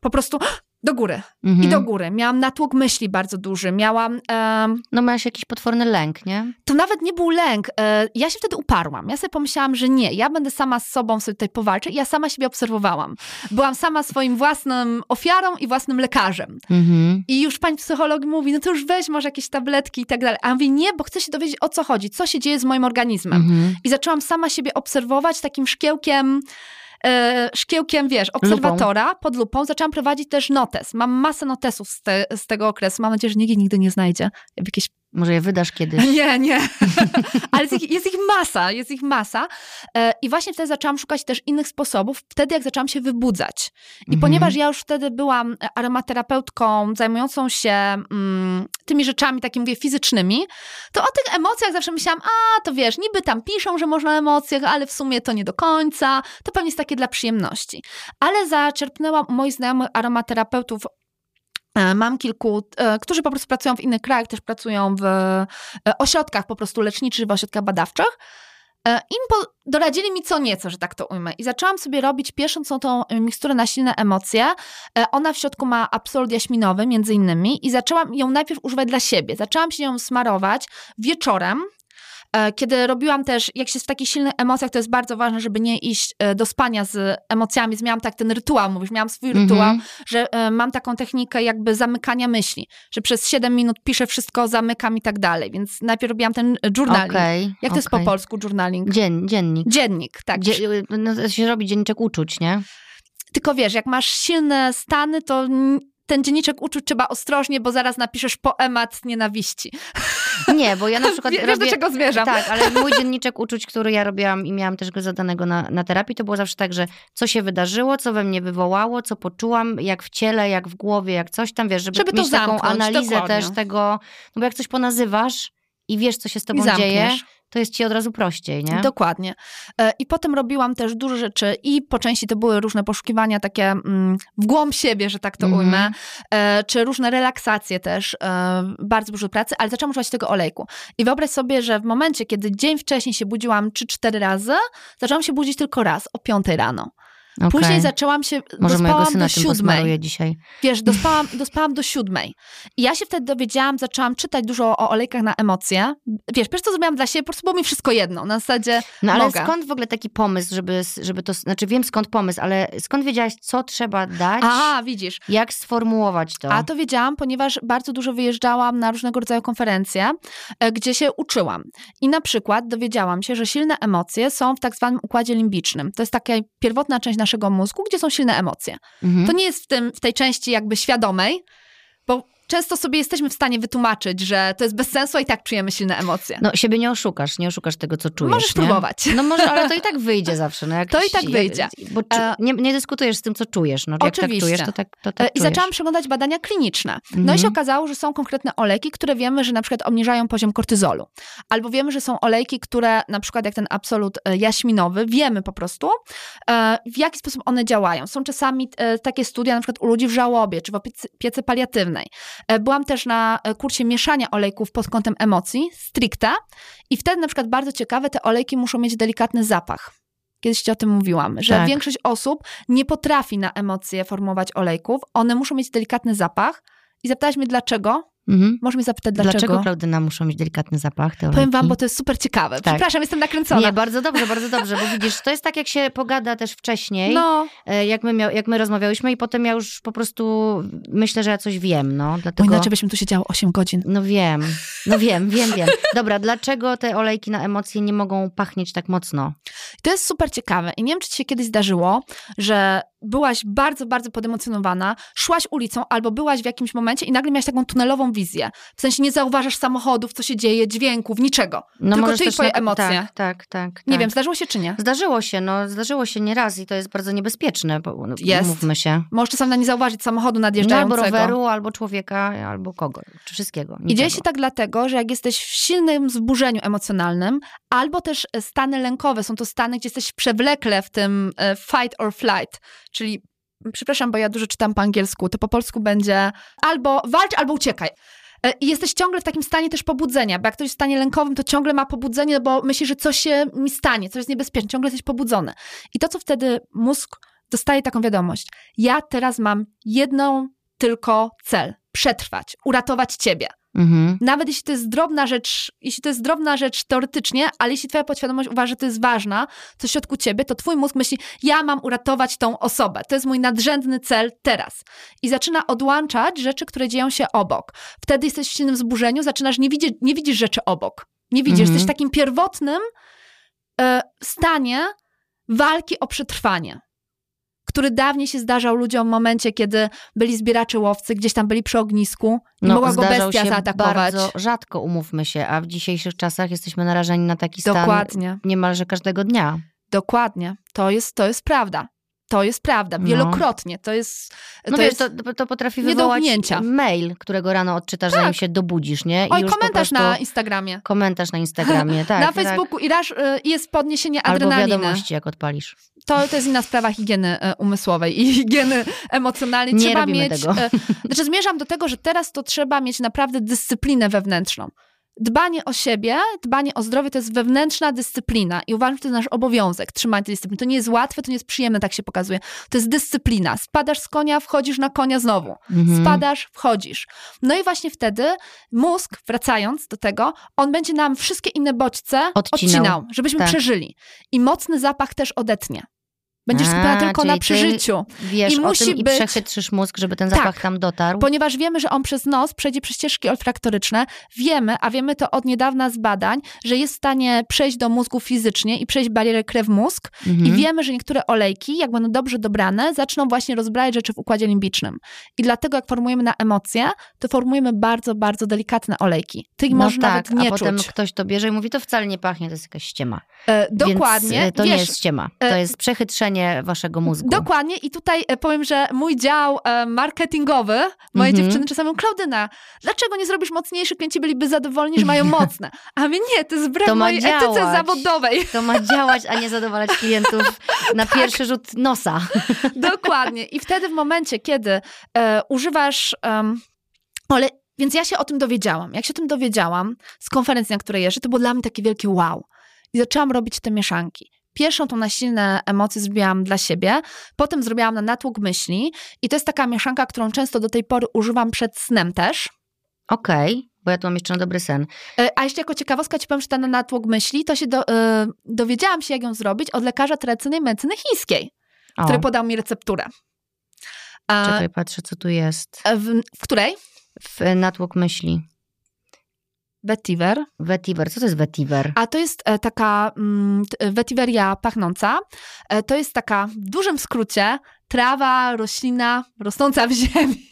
po prostu do góry. Mhm. I do góry. Miałam natłok myśli bardzo duży. Miałam. Um, no, miałaś jakiś potworny lęk, nie? To nawet nie był lęk. E, ja się wtedy uparłam. Ja sobie pomyślałam, że nie. Ja będę sama z sobą sobie tutaj powalczyć. I ja sama siebie obserwowałam. Byłam sama swoim własnym ofiarą i własnym lekarzem. Mhm. I już pani psycholog mówi, no to już weź może jakieś tabletki i tak dalej. A ja mówię, nie, bo chcę się dowiedzieć, o co chodzi. Co się dzieje z moim organizmem. Mhm. I zaczęłam sama siebie obserwować takim szkiełkiem e, szkiełkiem, wiesz, obserwatora lupą. pod lupą. Zaczęłam prowadzić też notes. Mam masę notesów z, te, z tego okresu. Mam nadzieję, że nikt nigdy nie znajdzie. Jakieś może je wydasz kiedyś. Nie, nie. Ale jest ich, jest ich, masa, jest ich masa. E, I właśnie wtedy zaczęłam szukać też innych sposobów, wtedy jak zaczęłam się wybudzać. I mhm. ponieważ ja już wtedy byłam aromaterapeutką zajmującą się mm, tymi rzeczami, takimi mówię, fizycznymi, to o tych emocjach zawsze myślałam, a to wiesz, niby tam piszą, że można o emocjach, ale w sumie to nie do końca, to pewnie jest takie dla przyjemności. Ale zaczerpnęłam u moich znajomych aromaterapeutów E, mam kilku, e, którzy po prostu pracują w innych krajach, też pracują w e, ośrodkach po prostu leczniczych, w ośrodkach badawczych. Im doradzili mi co nieco, że tak to ujmę. I zaczęłam sobie robić pierwszą są tą miksturę na silne emocje. Ona w środku ma absolut jaśminowy między innymi i zaczęłam ją najpierw używać dla siebie. Zaczęłam się ją smarować wieczorem, E, kiedy robiłam też, jak się w takich silnych emocjach, to jest bardzo ważne, żeby nie iść e, do spania z emocjami. Miałam tak ten rytuał, mówisz, miałam swój rytuał, mm -hmm. że e, mam taką technikę jakby zamykania myśli, że przez 7 minut piszę wszystko, zamykam i tak dalej. Więc najpierw robiłam ten journaling. Okay, jak okay. to jest po polsku journaling? Dzien, dziennik. Dziennik, tak. Dzie no, się robi dzienniczek uczuć, nie? Tylko wiesz, jak masz silne stany, to ten dzienniczek uczuć trzeba ostrożnie, bo zaraz napiszesz poemat nienawiści. Nie, bo ja na przykład Wiesz, robię... do czego zmierzam. Tak, ale mój dzienniczek uczuć, który ja robiłam i miałam też go zadanego na, na terapii, to było zawsze tak, że co się wydarzyło, co we mnie wywołało, co poczułam, jak w ciele, jak w głowie, jak coś tam, wiesz, żeby, żeby mieć taką analizę dokładnie. też tego, no bo jak coś ponazywasz i wiesz, co się z tobą dzieje, to jest ci od razu prościej, nie? Dokładnie. E, I potem robiłam też dużo rzeczy i po części to były różne poszukiwania takie mm, w głąb siebie, że tak to Mhm. ujmę, e, czy różne relaksacje też, e, bardzo dużo pracy, ale zaczęłam używać tego olejku. I wyobraź sobie, że w momencie, kiedy dzień wcześniej się budziłam 3-4 razy, zaczęłam się budzić tylko raz, o 5 rano. Okej. Później zaczęłam się, Może mojego dospałam syna do siódmej. dzisiaj. Wiesz, dospałam, dospałam do siódmej. I ja się wtedy dowiedziałam, zaczęłam czytać dużo o olejkach na emocje. Wiesz, pierwsze co zrobiłam dla siebie, po prostu było mi wszystko jedno. Na zasadzie No ale mogę. skąd w ogóle taki pomysł, żeby, żeby to, znaczy wiem skąd pomysł, ale skąd wiedziałaś, co trzeba dać, A, widzisz. jak sformułować to? A to wiedziałam, ponieważ bardzo dużo wyjeżdżałam na różnego rodzaju konferencje, e, gdzie się uczyłam. I na przykład dowiedziałam się, że silne emocje są w tak zwanym układzie limbicznym. To jest taka pierwotna część naszego mózgu, gdzie są silne emocje. Mhm. To nie jest w, tym, w tej części jakby świadomej, często sobie jesteśmy w stanie wytłumaczyć, że to jest bez sensu, a i tak czujemy silne emocje. No siebie nie oszukasz, nie oszukasz tego, co czujesz. Możesz nie? próbować. No może, ale to i tak wyjdzie zawsze. No jak, To i tak wyjdzie. Bo czu, E, nie, nie dyskutujesz z tym, co czujesz. No, jak tak Oczywiście. czujesz, to tak, to E, tak I czujesz. zaczęłam przeglądać badania kliniczne. No Mhm. i się okazało, że są konkretne olejki, które wiemy, że na przykład obniżają poziom kortyzolu. Albo wiemy, że są olejki, które na przykład jak ten absolut e, jaśminowy, wiemy po prostu, e, w jaki sposób one działają. Są czasami e, takie studia na przykład u ludzi w żałobie, czy w opiece, piece paliatywnej. E, Byłam też na e, kursie mieszania olejków pod kątem emocji, stricte, i wtedy na przykład bardzo ciekawe, te olejki muszą mieć delikatny zapach. Kiedyś ci o tym mówiłam, że Tak. większość osób nie potrafi na emocje formułować olejków. One muszą mieć delikatny zapach. I zapytałaś mnie dlaczego? Mhm. Możesz mnie zapytać Dlaczego? dlaczego? Klaudyna muszą mieć delikatny zapach? Te Powiem wam, bo to jest super ciekawe. Tak. Przepraszam, jestem nakręcona. Nie, bardzo dobrze, bardzo dobrze, bo widzisz, to jest tak, jak się pogada też wcześniej, no, e, jak, my jak my rozmawiałyśmy i potem ja już po prostu myślę, że ja coś wiem, no. bo Dlatego... inaczej byśmy tu siedziało 8 godzin. No wiem, no wiem, wiem, wiem. Dobra, dlaczego te olejki na emocje nie mogą pachnieć tak mocno? To jest super ciekawe. I nie wiem, czy ci się kiedyś zdarzyło, że byłaś bardzo, bardzo podemocjonowana, szłaś ulicą albo byłaś w jakimś momencie i nagle miałaś taką tunelową wizję. W sensie nie zauważasz samochodów, co się dzieje, dźwięków, niczego. No Tylko ty i twoje na- emocje. Tak, tak, tak. Nie tak. wiem, zdarzyło się czy nie? Zdarzyło się, no zdarzyło się nieraz i to jest bardzo niebezpieczne, bo, no, Jest. mówmy się. Możesz czasami na nie zauważyć samochodu No, albo nadjeżdżającego. roweru, albo człowieka, albo kogo, czy wszystkiego. I dzieje niczego. się tak dlatego, że jak jesteś w silnym wzburzeniu emocjonalnym, albo też e, stany lękowe, są to stany, gdzie jesteś przewlekle w tym e, fight or flight, czyli, przepraszam, bo ja dużo czytam po angielsku, to po polsku będzie albo walcz, albo uciekaj. E, I jesteś ciągle w takim stanie też pobudzenia, bo jak ktoś jest w stanie lękowym, to ciągle ma pobudzenie, bo myśli, że coś się mi stanie, coś jest niebezpieczne, ciągle jesteś pobudzony. I to, co wtedy mózg dostaje taką wiadomość, ja teraz mam jedną tylko cel, przetrwać, uratować ciebie. Mhm. Nawet jeśli to jest drobna rzecz, jeśli to jest drobna rzecz teoretycznie, ale jeśli twoja podświadomość uważa, że to jest ważna, to w środku ciebie, to twój mózg myśli, ja mam uratować tą osobę. To jest mój nadrzędny cel teraz. I zaczyna odłączać rzeczy, które dzieją się obok. Wtedy jesteś w silnym wzburzeniu, zaczynasz, nie, widzieć, nie widzisz rzeczy obok. Nie widzisz, Mhm. jesteś w takim pierwotnym e, stanie walki o przetrwanie który dawniej się zdarzał ludziom w momencie, kiedy byli zbieracze łowcy, gdzieś tam byli przy ognisku i No, mogła go bestia się zaatakować. bardzo rzadko, umówmy się, a w dzisiejszych czasach jesteśmy narażeni na taki stan Dokładnie, niemalże każdego dnia. dokładnie. To jest, to jest prawda. To jest prawda. No. Wielokrotnie. To jest. No to wiesz, jest... to, to potrafi wywołać mail, którego rano odczytasz, zanim się dobudzisz, nie? I Oj, komentarz na Instagramie. Komentarz na Instagramie, tak. na tak. Facebooku i rasz, y, jest podniesienie Albo adrenaliny. wiadomości, jak odpalisz. To, to jest inna sprawa higieny e, umysłowej i higieny emocjonalnej. Nie trzeba robimy mieć. tego. e, Znaczy, zmierzam do tego, że teraz to trzeba mieć naprawdę dyscyplinę wewnętrzną. Dbanie o siebie, dbanie o zdrowie to jest wewnętrzna dyscyplina i uważam, że to jest nasz obowiązek, trzymanie tej dyscypliny. To nie jest łatwe, to nie jest przyjemne, tak się pokazuje. To jest dyscyplina. Spadasz z konia, wchodzisz na konia znowu. Mhm. Spadasz, wchodzisz. No i właśnie wtedy mózg, wracając do tego, on będzie nam wszystkie inne bodźce Odcinał. odcinał, żebyśmy Tak. przeżyli. I mocny zapach też odetnie. Będziesz skupiona tylko na przeżyciu. Wiesz I musi tym i być- przechytrzysz mózg, żeby ten Tak. zapach tam dotarł. Ponieważ wiemy, że on przez nos przejdzie przez ścieżki olfaktoryczne, wiemy, a wiemy to od niedawna z badań, że jest w stanie przejść do mózgu fizycznie i przejść barierę krew-mózg. Mhm. I wiemy, że niektóre olejki, jak będą dobrze dobrane, zaczną właśnie rozbrajać rzeczy w układzie limbicznym. I dlatego, jak formujemy na emocje, to formujemy bardzo, bardzo delikatne olejki. Tych no może tak, nawet nie a potem czuć. ktoś to bierze i mówi, to wcale nie pachnie, to jest jakaś ściema. E, dokładnie. Więc, e, to Wiesz, nie jest ściema. To e, jest przechytrzenie waszego mózgu. Dokładnie i tutaj e, powiem, że mój dział e, marketingowy, moje Mhm. dziewczyny czasami mówią, Klaudyna, dlaczego nie zrobisz mocniejszy? Klienci byliby zadowoleni, że mają mocne. A my nie, to jest wbrew To mojej etyce działać. zawodowej. To ma działać, a nie zadowalać klientów na Tak. pierwszy rzut nosa. Dokładnie. I wtedy w momencie, kiedy e, używasz um, ole... Więc ja się o tym dowiedziałam. Jak się o tym dowiedziałam z konferencji, na której jeżdżę, to było dla mnie takie wielkie wow. I zaczęłam robić te mieszanki. Pierwszą tą na silne emocje zrobiłam dla siebie, potem zrobiłam na natłok myśli i to jest taka mieszanka, którą często do tej pory używam przed snem też. Okej, bo ja tu mam jeszcze na dobry sen. E, A jeszcze jako ciekawostka ci powiem, że ten natłok myśli, to się do, e, dowiedziałam się, jak ją zrobić od lekarza tradycyjnej medycyny chińskiej, O, który podał mi recepturę. A, czekaj, patrzę, co tu jest. w, w której? W natłok myśli. Vetiver. Vetiver. Co to jest vetiver? A to jest e, taka mm, t- vetiveria pachnąca. E, to jest taka, w dużym skrócie, trawa, roślina rosnąca w ziemi.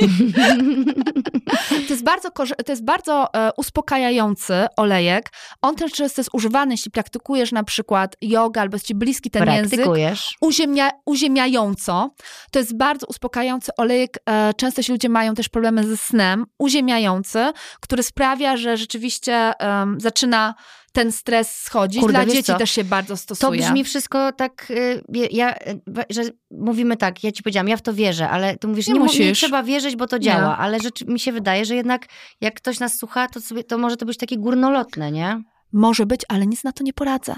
to jest bardzo, to jest bardzo e, uspokajający olejek. On też często jest używany, jeśli praktykujesz na przykład jogę albo jest ci bliski ten język. Praktykujesz. Uziemia, uziemiająco. To jest bardzo uspokajający olejek. E, często ci ludzie mają też problemy ze snem. Uziemiający, który sprawia, że rzeczywiście em, zaczyna ten stres schodzić. Kurde, Dla dzieci co? też się bardzo To stosuje. brzmi wszystko tak, y, ja, że mówimy tak, ja ci powiedziałam, ja w to wierzę, ale ty mówisz, Nie nie, mu- nie musisz. trzeba wierzyć, bo to Nie. działa, ale rzeczy, mi się wydaje, że jednak jak ktoś nas słucha, to, sobie, to może to być takie górnolotne, nie? Może być, ale nic na to nie poradzę.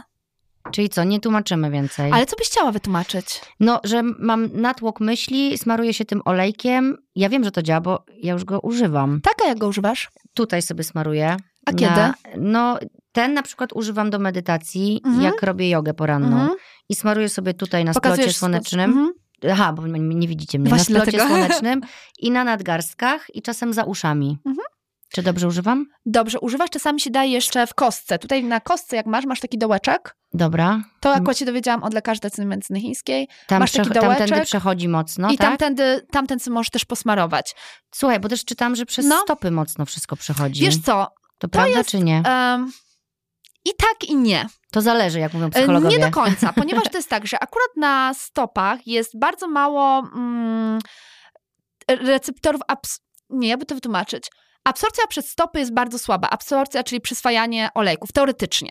Czyli co, nie tłumaczymy więcej. Ale co byś chciała wytłumaczyć? No, że mam natłok myśli, smaruję się tym olejkiem. Ja wiem, że to działa, bo ja już go używam. Tak, a jak go używasz? Tutaj sobie smaruję. A Na- kiedy? No, ten na przykład używam do medytacji, Mhm. jak robię jogę poranną. Mhm. I smaruję sobie tutaj na Pokazujesz słonecznym. Mhm. Aha, bo nie, nie widzicie mnie. Właśnie na splocie dlatego. słonecznym i na nadgarstkach i czasem za uszami. Mhm. Czy dobrze używam? Dobrze, używasz, czasami się daje jeszcze w kostce. Tutaj na kostce, jak masz, masz taki dołeczek. Dobra. To akurat się dowiedziałam od lekarza tradycyjnej medycyny chińskiej. Tam Masz taki prze- tamtędy dołeczek przechodzi mocno, I tak? tamtędy, tamtędy możesz też posmarować. Słuchaj, bo też czytam, że przez No. stopy mocno wszystko przechodzi. Wiesz co, to prawda czy nie? em, i tak i nie. To zależy, jak mówią psychologowie. Nie do końca, ponieważ to jest tak, że akurat na stopach jest bardzo mało mm, receptorów. Abs- nie, jakby to wytłumaczyć. Absorpcja przez stopy jest bardzo słaba. Absorpcja, czyli przyswajanie olejków, teoretycznie.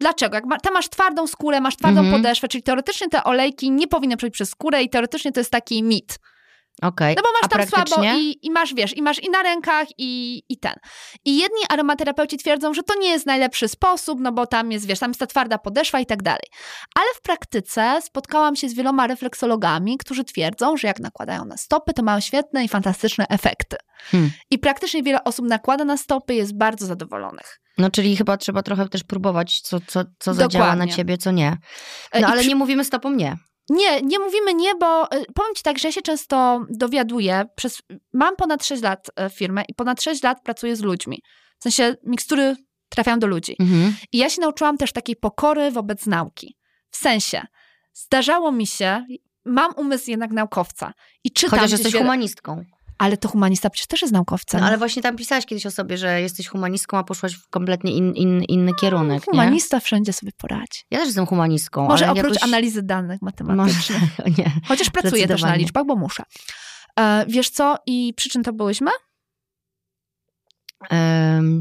Dlaczego? Jak ma, tam masz twardą skórę, masz twardą Mhm. podeszwę, czyli teoretycznie te olejki nie powinny przejść przez skórę i teoretycznie to jest taki mit. Okej. No bo masz A tam słabo i, i masz, wiesz, i masz i na rękach i, i ten. I jedni aromaterapeuci twierdzą, że to nie jest najlepszy sposób, no bo tam jest, wiesz, tam jest ta twarda podeszwa i tak dalej. Ale w praktyce spotkałam się z wieloma refleksologami, którzy twierdzą, że jak nakładają na stopy, to mają świetne i fantastyczne efekty. Hmm. I praktycznie wiele osób nakłada na stopy jest bardzo zadowolonych. No czyli chyba trzeba trochę też próbować, co, co, co zadziała na ciebie, co nie. E, No i ale przy- nie mówimy stopom nie. Nie, nie mówimy nie, bo y, powiem Ci tak, że ja się często dowiaduję, przez, mam ponad 6 lat e, firmę i ponad 6 lat pracuję z ludźmi. W sensie mikstury trafiają do ludzi. Mhm. I ja się nauczyłam też takiej pokory wobec nauki. W sensie, zdarzało mi się, mam umysł jednak naukowca i czytam Chociaż jesteś wiele- humanistką. Ale to humanista przecież też jest naukowcem. No ale właśnie tam pisałaś kiedyś o sobie, że jesteś humanistką, a poszłaś w kompletnie in, in, inny kierunek, nie? Humanista wszędzie sobie poradzi. Ja też jestem humanistką, Może oprócz jakoś... analizy danych Może, matematycznych. nie. Chociaż pracuję też na liczbach, bo muszę. E, wiesz co? I przy czym to byłyśmy?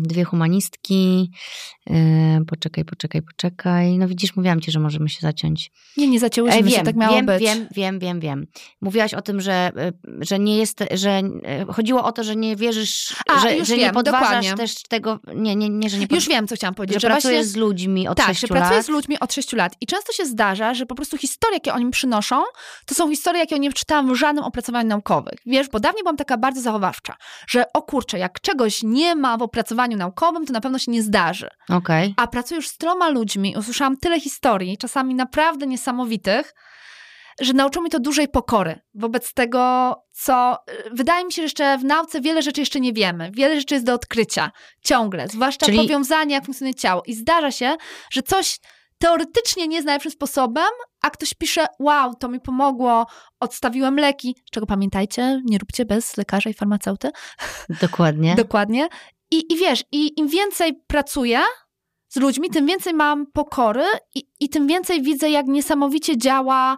Dwie humanistki. Poczekaj, poczekaj, poczekaj. No widzisz, mówiłam ci, że możemy się zaciąć. Nie, nie zacięłyśmy E, się, wiem, tak miało wiem, być. wiem, wiem, wiem, wiem. Mówiłaś o tym, że, e, że nie jest, że e, chodziło o to, że nie wierzysz, A, że, że nie wiem, podważasz dokładnie. też tego, nie, nie, nie, że nie pod... Już wiem, co chciałam powiedzieć. że Że, pracujesz właśnie, z ludźmi od tak, 6 że pracuję lat. z ludźmi od 6 lat i często się zdarza, że po prostu historie, jakie oni przynoszą, to są historie, jakie nie czytałam w żadnym opracowaniu naukowym. Wiesz, bo dawniej byłam taka bardzo zachowawcza, że o kurczę, jak czegoś nie ma w opracowaniu naukowym, to na pewno się nie zdarzy. Okej. A pracuję już z tyloma ludźmi, usłyszałam tyle historii, czasami naprawdę niesamowitych, że nauczyło mnie to dużej pokory wobec tego, co y, wydaje mi się, że jeszcze w nauce wiele rzeczy jeszcze nie wiemy. Wiele rzeczy jest do odkrycia ciągle, zwłaszcza Czyli- powiązania, jak funkcjonuje ciało. I zdarza się, że coś teoretycznie nie jest najlepszym sposobem, a ktoś pisze, wow, to mi pomogło, odstawiłem leki, czego pamiętajcie, nie róbcie bez lekarza i farmaceuty. Dokładnie. Dokładnie. I, I wiesz, i im więcej pracuję z ludźmi, tym więcej mam pokory i, i tym więcej widzę, jak niesamowicie działa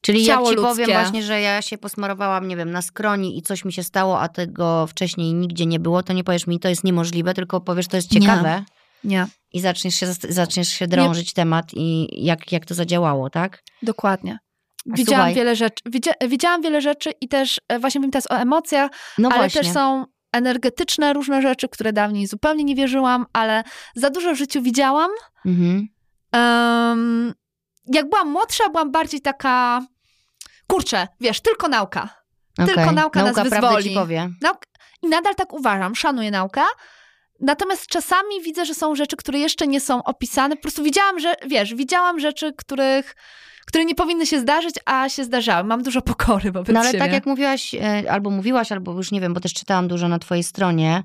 Czyli ciało jak ci ludzkie. powiem właśnie, że ja się posmarowałam, nie wiem, na skroni i coś mi się stało, a tego wcześniej nigdzie nie było, to nie powiesz mi, to jest niemożliwe, tylko powiesz, to jest Nie. ciekawe Nie, i zaczniesz się, zaczniesz się drążyć temat i jak, jak to zadziałało, tak? dokładnie. Widziałam słuchaj- wiele rzeczy. Widzia, widziałam wiele rzeczy i też e, właśnie mówimy teraz o emocjach, No ale właśnie. też są energetyczne różne rzeczy, które dawniej zupełnie nie wierzyłam, ale za dużo w życiu widziałam. Mhm. Em, jak byłam młodsza, byłam bardziej taka, kurczę, wiesz, tylko nauka. Tylko Okej. nauka nas wyzwoli. ci powie. Nauk- I nadal tak uważam, szanuję naukę. Natomiast czasami widzę, że są rzeczy, które jeszcze nie są opisane. Po prostu widziałam, że, wiesz, widziałam rzeczy, których, które nie powinny się zdarzyć, a się zdarzały. Mam dużo pokory wobec No ale siebie. tak jak mówiłaś, e, albo mówiłaś, albo już nie wiem, bo też czytałam dużo na twojej stronie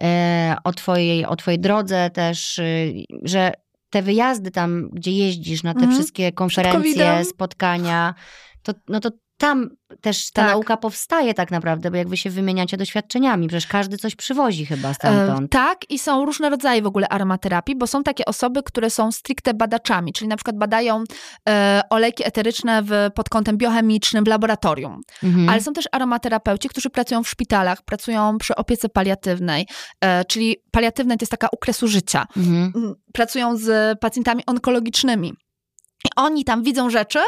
e, o twojej, o twojej drodze też, y, że te wyjazdy tam, gdzie jeździsz na te Mhm. wszystkie konferencje, spotkania, to, no to tam też ta Tak. nauka powstaje tak naprawdę, bo jak wy się wymieniacie doświadczeniami, przecież każdy coś przywozi chyba E, stamtąd. tak, i są różne rodzaje w ogóle aromaterapii, bo są takie osoby, które są stricte badaczami, czyli na przykład badają e, olejki eteryczne w, pod kątem biochemicznym w laboratorium. Mhm. Ale są też aromaterapeuci, którzy pracują w szpitalach, pracują przy opiece paliatywnej, e, czyli paliatywne to jest taka ukresu życia. Mhm. Pracują z pacjentami onkologicznymi. I oni tam widzą rzeczy,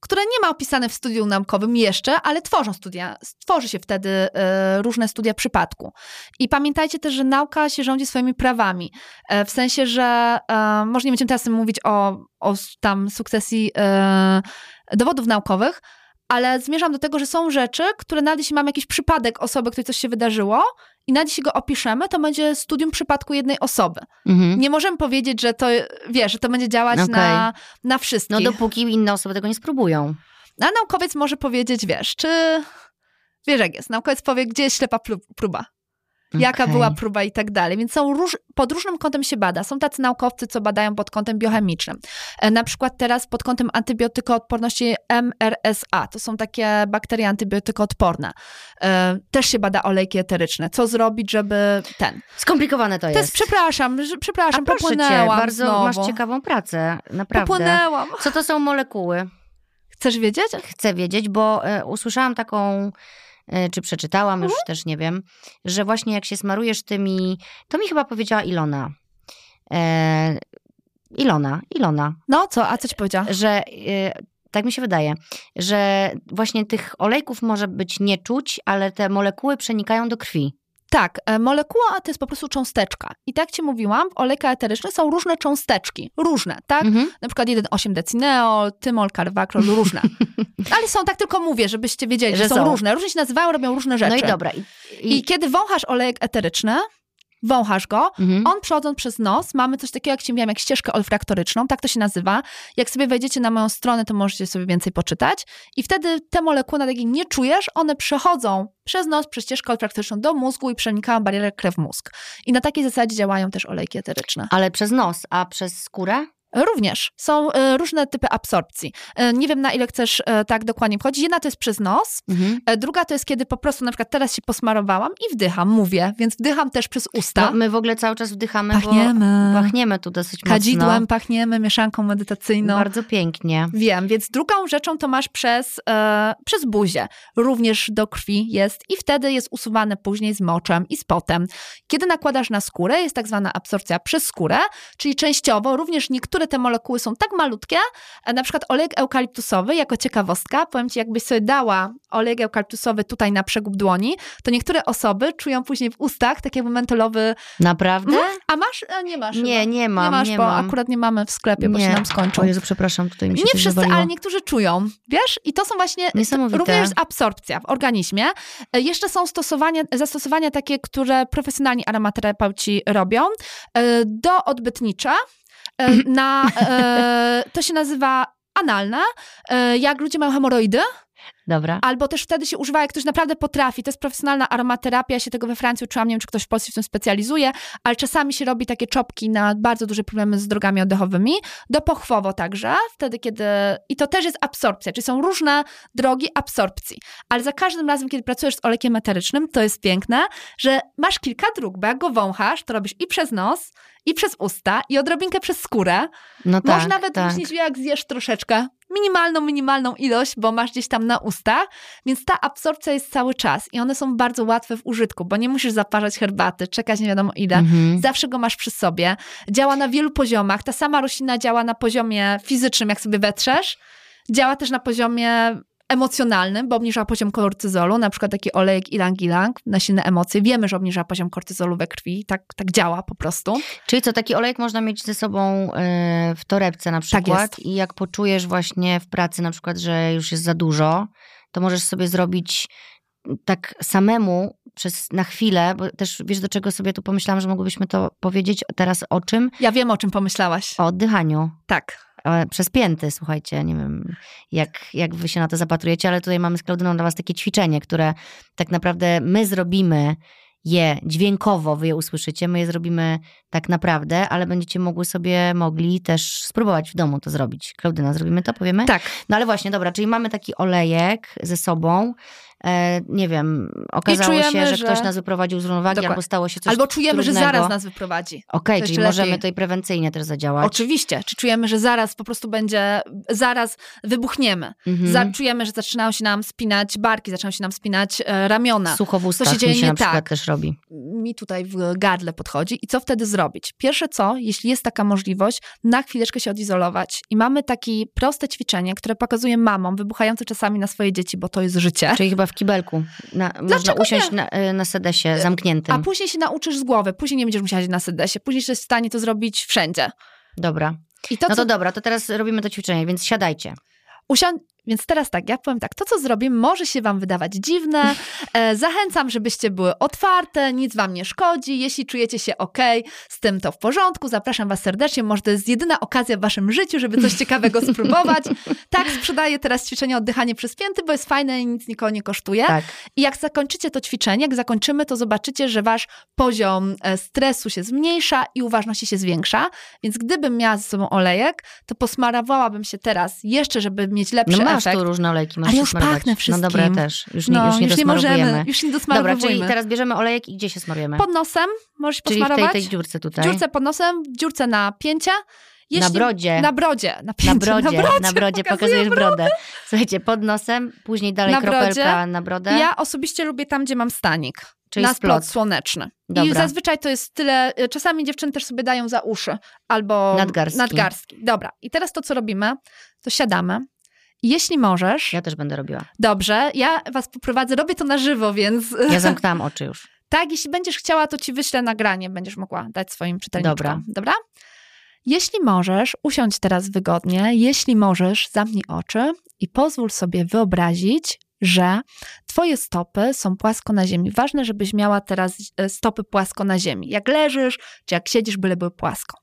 które nie ma opisane w studium naukowym jeszcze, ale tworzą studia, tworzy się wtedy e, różne studia przypadku. I pamiętajcie też, że nauka się rządzi swoimi prawami. E, w sensie, że e, może nie będziemy teraz mówić o, o tam sukcesji dowodów naukowych, ale zmierzam do tego, że są rzeczy, które nawet jeśli mamy jakiś przypadek osoby, której coś się wydarzyło i nawet jeśli go opiszemy, to będzie studium przypadku jednej osoby. Mhm. Nie możemy powiedzieć, że to, wiesz, że to będzie działać Okej. na, na wszystkich. No dopóki inne osoby tego nie spróbują. A naukowiec może powiedzieć, wiesz, czy... Wiesz jak jest, naukowiec powie, gdzie jest ślepa plu- próba. Jaka była próba i tak dalej. Więc są róż, pod różnym kątem się bada. Są tacy naukowcy, co badają pod kątem biochemicznym. E, na przykład teraz pod kątem antybiotykoodporności MRSA. To są takie bakterie antybiotykoodporne. E, też się bada olejki eteryczne. Co zrobić, żeby ten... Skomplikowane to To jest. jest, przepraszam, przepraszam, A proszę cię, popłynęłam bardzo znowu. masz ciekawą pracę, naprawdę. Popłynęłam. Co to są molekuły? Chcesz wiedzieć? Chcę wiedzieć, bo e, usłyszałam taką, czy przeczytałam, Mhm. już też nie wiem, że właśnie jak się smarujesz tymi, to mi chyba powiedziała Ilona. E, Ilona, Ilona, No co, a co ci powiedziała? że e, tak mi się wydaje, że właśnie tych olejków może być nie czuć, ale te molekuły przenikają do krwi. Tak, e, molekuła to jest po prostu cząsteczka. I tak ci mówiłam, w olejkach eterycznych są różne cząsteczki. Różne, tak? Mhm. Na przykład 1,8 decineol, tymol, carvacrol, różne. Ale są, tak tylko mówię, żebyście wiedzieli, że, są, są. różne. Różnie się nazywają, robią różne rzeczy. No i dobra. I, I kiedy wąchasz olejek eteryczny, wąchasz go, mhm. on przechodząc przez nos, mamy coś takiego, jak ci mówiłam, jak ścieżkę olfaktoryczną, tak to się nazywa. Jak sobie wejdziecie na moją stronę, to możecie sobie więcej poczytać. I wtedy te molekuły, nawet jak ich nie czujesz, one przechodzą przez nos, przez ścieżkę olfaktoryczną do mózgu i przenikają barierę krew-mózg. I na takiej zasadzie działają też olejki eteryczne. Ale przez nos, a przez skórę? Również są e, różne typy absorpcji. E, Nie wiem, na ile chcesz e, tak dokładnie wchodzić. Jedna to jest przez nos, Mhm. druga to jest, kiedy po prostu na przykład teraz się posmarowałam i wdycham, mówię, więc wdycham też przez usta. No, my w ogóle cały czas wdychamy, Pachniemy. bo pachniemy tu dosyć Kadzidłem mocno. pachniemy, mieszanką medytacyjną. Bardzo pięknie. Wiem, więc drugą rzeczą to masz przez, e, przez buzię. Również do krwi jest i wtedy jest usuwane później z moczem i z potem. Kiedy nakładasz na skórę, jest tak zwana absorpcja przez skórę, czyli częściowo również niektóre te molekuły są tak malutkie, e, na przykład olejek eukaliptusowy, jako ciekawostka, powiem Ci, jakbyś sobie dała olejek eukaliptusowy tutaj na przegub dłoni, to niektóre osoby czują później w ustach taki jakby mentolowy, Naprawdę? a masz? A nie masz Nie, chyba. nie mam, Nie masz, nie bo mam. akurat nie mamy w sklepie, bo się nam skończą. O Jezu, przepraszam, tutaj mi się Nie wszyscy, ale niektórzy czują, wiesz? I to są właśnie również absorpcja w organizmie. E, Jeszcze są stosowania, zastosowania takie, które profesjonalni aromaterapeuci robią, e, do odbytnicza. E, Na, e, to się nazywa analne, e, jak ludzie mają hemoroidy, Dobra. albo też wtedy się używa, jak ktoś naprawdę potrafi. To jest profesjonalna aromaterapia, ja się tego we Francji uczyłam, nie wiem, czy ktoś w Polsce się w tym specjalizuje, ale czasami się robi takie czopki na bardzo duże problemy z drogami oddechowymi, dopochwowo także, wtedy kiedy... I to też jest absorpcja, czyli są różne drogi absorpcji, ale za każdym razem, kiedy pracujesz z olekiem eterycznym, to jest piękne, że masz kilka dróg, bo jak go wąchasz, to robisz i przez nos, i przez usta, i odrobinkę przez skórę. No tak, Może nawet tak. jak zjesz troszeczkę, minimalną, minimalną ilość, bo masz gdzieś tam na ustach, więc ta absorpcja jest cały czas i one są bardzo łatwe w użytku, bo nie musisz zaparzać herbaty, czekać nie wiadomo ile, Mhm. zawsze go masz przy sobie. Działa na wielu poziomach. Ta sama roślina działa na poziomie fizycznym, jak sobie wetrzesz, działa też na poziomie emocjonalnym, bo obniża poziom kortyzolu, na przykład taki olejek ilang-ilang na silne emocje. Wiemy, że obniża poziom kortyzolu we krwi, tak, tak działa po prostu. Czyli co, taki olejek można mieć ze sobą y, w torebce na przykład Tak i jak poczujesz właśnie w pracy na przykład, że już jest za dużo, to możesz sobie zrobić tak samemu przez na chwilę, bo też wiesz do czego sobie tu pomyślałam, że mogłybyśmy to powiedzieć teraz o czym? Ja wiem, o czym pomyślałaś. O oddychaniu. Tak. Przez pięty, słuchajcie, nie wiem jak, jak wy się na to zapatrujecie, ale tutaj mamy z Klaudyną dla was takie ćwiczenie, które tak naprawdę my zrobimy je dźwiękowo, wy je usłyszycie, my je zrobimy tak naprawdę, ale będziecie mogły sobie, mogli też spróbować w domu to zrobić. Klaudyna, zrobimy to, powiemy? Tak. No ale właśnie, dobra, czyli mamy taki olejek ze sobą, nie wiem, okazało czujemy, się, że, że- ktoś nas wyprowadził z równowagi, Dokładnie. albo stało się coś Albo czujemy, że trudnego. zaraz nas wyprowadzi. Okej, to czyli możemy lepiej. tutaj prewencyjnie też zadziałać. Oczywiście. Czy czujemy, że zaraz po prostu będzie, zaraz wybuchniemy. Mhm. Za, czujemy, że zaczynają się nam spinać barki, zaczynają się nam spinać e, ramiona. Sucho w ustach się dzieje się nie na przykład tak? też robi. mi tutaj w gardle podchodzi i co wtedy zrobić? Pierwsze co, jeśli jest taka możliwość, na chwileczkę się odizolować. I mamy takie proste ćwiczenie, które pokazuje mamom, wybuchające czasami na swoje dzieci, bo to jest życie. Czyli chyba w kibelku. Na, można usiąść na, y, na sedesie zamkniętym. A później się nauczysz z głowy, później nie będziesz musiała na sedesie, później jesteś w stanie to zrobić wszędzie. Dobra. To, No co to dobra, to teraz robimy to ćwiczenie, więc siadajcie. Usiądź, więc teraz tak, ja powiem tak, to co zrobię może się wam wydawać dziwne, e, zachęcam, żebyście były otwarte, nic wam nie szkodzi, jeśli czujecie się ok z tym, to w porządku, zapraszam was serdecznie, może to jest jedyna okazja w waszym życiu, żeby coś ciekawego spróbować. Tak, sprzedaję teraz ćwiczenie oddychanie przez pięty, bo jest fajne i nic nikogo nie kosztuje. Tak. I jak zakończycie to ćwiczenie, jak zakończymy, to zobaczycie, że wasz poziom e, stresu się zmniejsza i uważności się zwiększa. Więc gdybym miała ze sobą olejek, to posmarowałabym się teraz jeszcze, żeby mieć lepszy No masz efekt. tu różne olejki, możesz Ale już smarować. pachnę No wszystkim. dobra, ja też. Już nie, no, już nie już nie możemy, już nie Dobra, czyli teraz bierzemy olejek i gdzie się smarujemy? Pod nosem możesz się czyli w tej, posmarować. tej dziurce tutaj. dziurce pod nosem, dziurce na pięcie. na brodzie. Na brodzie. Na, Na pięcie, brodzie, na brodzie, na brodzie pokazujesz brodę. Słuchajcie, pod nosem, później dalej Na kropelka brodzie. na brodę. Ja osobiście lubię tam, gdzie mam stanik. czyli na splot. splot słoneczny. I Dobra. zazwyczaj to jest tyle, y, czasami dziewczyny też sobie dają za uszy albo Nadgarstki. nadgarstki. Dobra, i teraz to, co robimy, to siadamy. Jeśli możesz, Ja też będę robiła. dobrze, ja was poprowadzę, robię to na żywo, więc Ja zamknęłam oczy już. tak, jeśli będziesz chciała, to ci wyślę nagranie, będziesz mogła dać swoim czytelniczkom. Dobra. Dobra? Jeśli możesz, usiądź teraz wygodnie, jeśli możesz, zamknij oczy i pozwól sobie wyobrazić, że twoje stopy są płasko na ziemi. Ważne, żebyś miała teraz e, stopy płasko na ziemi. Jak leżysz, czy jak siedzisz, byle były płasko.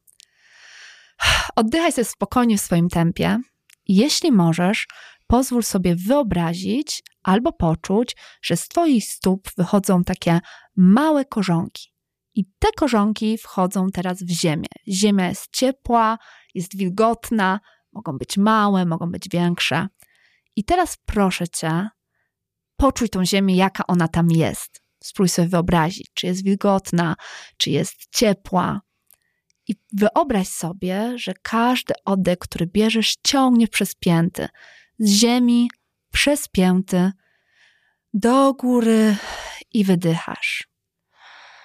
Oddychaj sobie spokojnie w swoim tempie. Jeśli możesz, pozwól sobie wyobrazić albo poczuć, że z twoich stóp wychodzą takie małe korzonki. I te korzonki wchodzą teraz w ziemię. Ziemia jest ciepła, jest wilgotna, mogą być małe, mogą być większe. I teraz proszę cię, poczuj tą ziemię, jaka ona tam jest. Spróbuj sobie wyobrazić, czy jest wilgotna, czy jest ciepła. I wyobraź sobie, że każdy oddech, który bierzesz, ciągnie przez pięty. Z ziemi przez pięty do góry i wydychasz.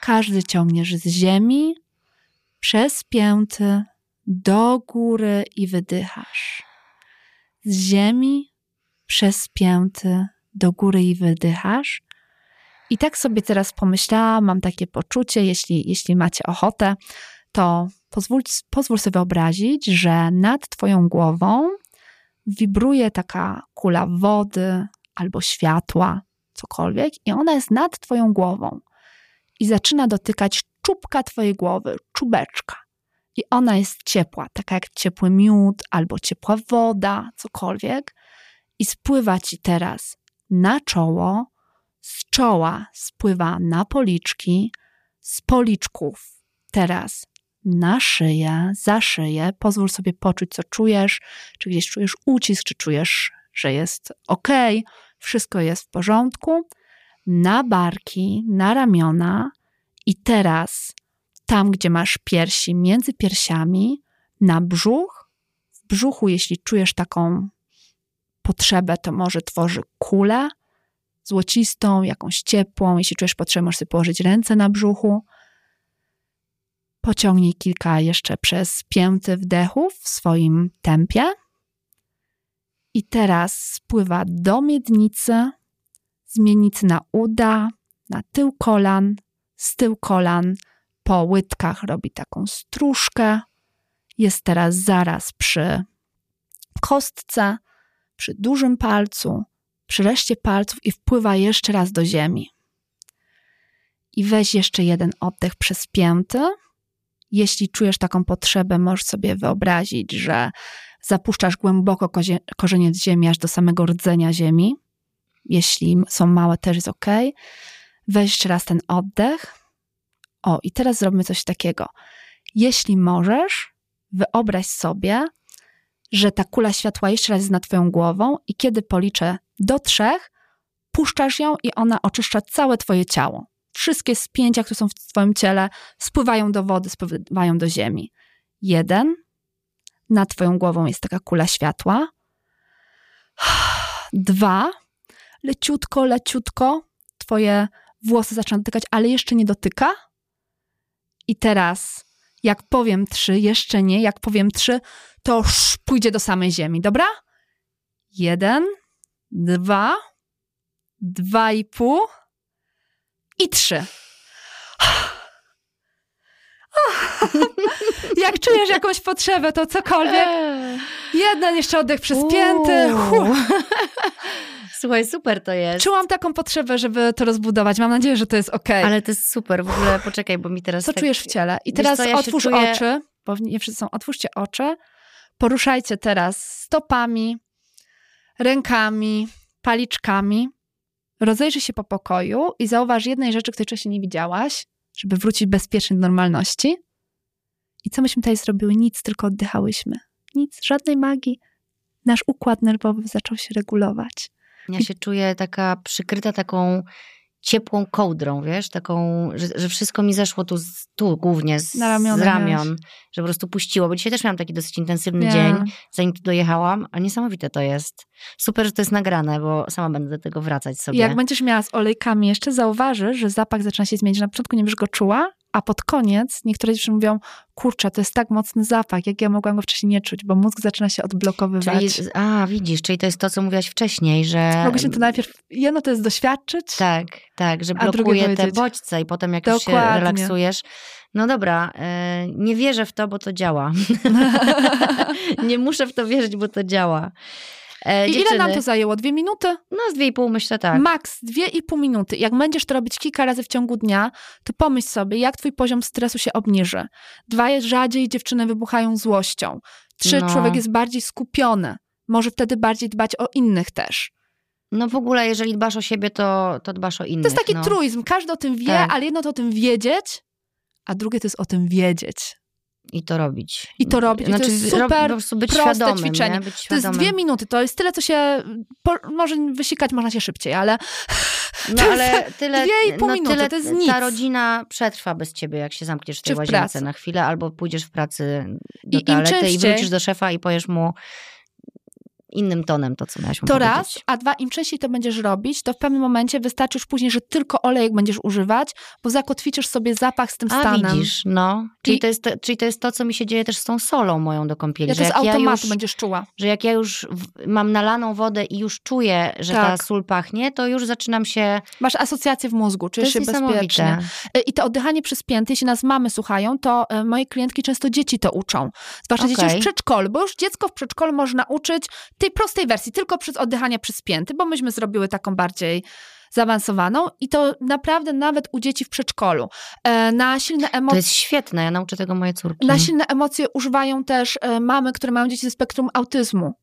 Każdy ciągniesz z ziemi przez pięty do góry i wydychasz. Z ziemi przez pięty do góry i wydychasz. I tak sobie teraz pomyślałam, mam takie poczucie, jeśli, jeśli macie ochotę, to pozwól, pozwól sobie wyobrazić, że nad Twoją głową wibruje taka kula wody albo światła, cokolwiek, i ona jest nad Twoją głową. I zaczyna dotykać czubka Twojej głowy, czubeczka. I ona jest ciepła, taka jak ciepły miód albo ciepła woda, cokolwiek, i spływa Ci teraz na czoło, z czoła spływa na policzki, z policzków. Teraz na szyję, za szyję. Pozwól sobie poczuć, co czujesz, czy gdzieś czujesz ucisk, czy czujesz, że jest ok, wszystko jest w porządku. Na barki, na ramiona i teraz tam, gdzie masz piersi, między piersiami, na brzuch. W brzuchu, jeśli czujesz taką potrzebę, to może tworzy kulę złocistą, jakąś ciepłą. Jeśli czujesz potrzebę, możesz sobie położyć ręce na brzuchu. Pociągnij kilka jeszcze przez pięty wdechów w swoim tempie. I teraz spływa do miednicy, z miednicy na uda, na tył kolan, z tył kolan po łydkach robi taką stróżkę. Jest teraz zaraz przy kostce, przy dużym palcu, przy reszcie palców i wpływa jeszcze raz do ziemi. I weź jeszcze jeden oddech przez pięty. Jeśli czujesz taką potrzebę, możesz sobie wyobrazić, że zapuszczasz głęboko korzenie z ziemi aż do samego rdzenia ziemi. Jeśli są małe, też jest ok. Weź jeszcze raz ten oddech. O, i teraz zrobimy coś takiego. Jeśli możesz, wyobraź sobie, że ta kula światła jeszcze raz jest nad twoją głową i kiedy policzę do trzech, puszczasz ją i ona oczyszcza całe twoje ciało. Wszystkie spięcia, które są w twoim ciele, spływają do wody, spływają do ziemi. Jeden, nad twoją głową jest taka kula światła. Dwa, leciutko, leciutko, twoje włosy zaczyna dotykać, ale jeszcze nie dotyka. I teraz, jak powiem trzy, jeszcze nie, jak powiem trzy, to pójdzie do samej ziemi, dobra? Jeden, dwa, dwa i pół i trzy. Jak czujesz jakąś potrzebę, to cokolwiek. Jeden jeszcze oddech przez pięty. Słuchaj, super to jest. Czułam taką potrzebę, żeby to rozbudować. Mam nadzieję, że to jest ok. Ale to jest super. W ogóle poczekaj, bo mi teraz. Co tak... czujesz w ciele? I teraz co, ja otwórz czuję... oczy. Bo nie wszyscy są. Otwórzcie oczy. Poruszajcie teraz stopami, rękami, paliczkami. Rozejrzyj się po pokoju i zauważ jednej rzeczy, której wcześniej nie widziałaś, żeby wrócić bezpiecznie do normalności. I co myśmy tutaj zrobiły? Nic, tylko oddychałyśmy. Nic, żadnej magii. Nasz układ nerwowy zaczął się regulować. Ja się czuję taka przykryta taką ciepłą kołdrą, wiesz, taką, że, że wszystko mi zeszło tu, tu głównie z, z ramion, wiesz. że po prostu puściło, bo dzisiaj też miałam taki dosyć intensywny yeah. dzień, zanim tu dojechałam, a niesamowite to jest. Super, że to jest nagrane, bo sama będę do tego wracać sobie. Jak będziesz miała z olejkami jeszcze, zauważysz, że zapach zaczyna się zmieniać. Na początku nie będziesz go czuła, a pod koniec niektóre dziewczyny mówią, kurczę, to jest tak mocny zapach, jak ja mogłam go wcześniej nie czuć, bo mózg zaczyna się odblokowywać. Czyli, a, widzisz, czyli to jest to, co mówiłaś wcześniej, że... Mogliśmy to najpierw, jedno to jest doświadczyć. Tak, tak, że blokuje te bodźce i potem jak Dokładnie. już się relaksujesz, no dobra, e, nie wierzę w to, bo to działa. nie muszę w to wierzyć, bo to działa. E, I ile nam to zajęło? Dwie minuty? No, z dwie i pół myślę tak. Maks, dwie i pół minuty. Jak będziesz to robić kilka razy w ciągu dnia, to pomyśl sobie, jak twój poziom stresu się obniży. Dwa, jest rzadziej dziewczyny wybuchają złością. Trzy, no. człowiek jest bardziej skupiony. Może wtedy bardziej dbać o innych też. No w ogóle, jeżeli dbasz o siebie, to, to dbasz o innych. To jest taki no. truizm. Każdy o tym wie, tak. ale jedno to o tym wiedzieć, a drugie to jest o tym wiedzieć. I to robić. I to robić. Znaczy, to jest super po być proste świadomym, ćwiczenie. Być to jest dwie minuty, to jest tyle, co się... Po, może wysikać można się szybciej, ale... No ale tyle, dwie i pół no, minuty, tyle to jest nic. Ta rodzina przetrwa bez ciebie, jak się zamkniesz w tej Czy łazience na chwilę, albo pójdziesz w pracy do I toalety i wrócisz do szefa i powiesz mu innym tonem to, co miałaś To powiedzieć. raz, a dwa, im częściej to będziesz robić, to w pewnym momencie wystarczy już później, że tylko olejek będziesz używać, bo zakotwiczysz sobie zapach z tym a, stanem. widzisz, no. Czyli, I... to jest, czyli to jest to, co mi się dzieje też z tą solą moją do kąpieli. Ja że to z automatu ja już, będziesz czuła. Że jak ja już mam nalaną wodę i już czuję, że tak. ta sól pachnie, to już zaczynam się... Masz asocjację w mózgu, czujesz się bezpiecznie. E, I to oddychanie przez pięty, jeśli nas mamy słuchają, to e, moje klientki często dzieci to uczą. Zwłaszcza okay. dzieci już w przedszkolu, bo już dziecko w przedszkolu można nauczyć tej prostej wersji, tylko przez oddychanie przez pięty, bo myśmy zrobiły taką bardziej zaawansowaną i to naprawdę nawet u dzieci w przedszkolu. E, na silne emocje... To jest świetne, ja nauczę tego moje córki. Na silne emocje używają też e, mamy, które mają dzieci ze spektrum autyzmu.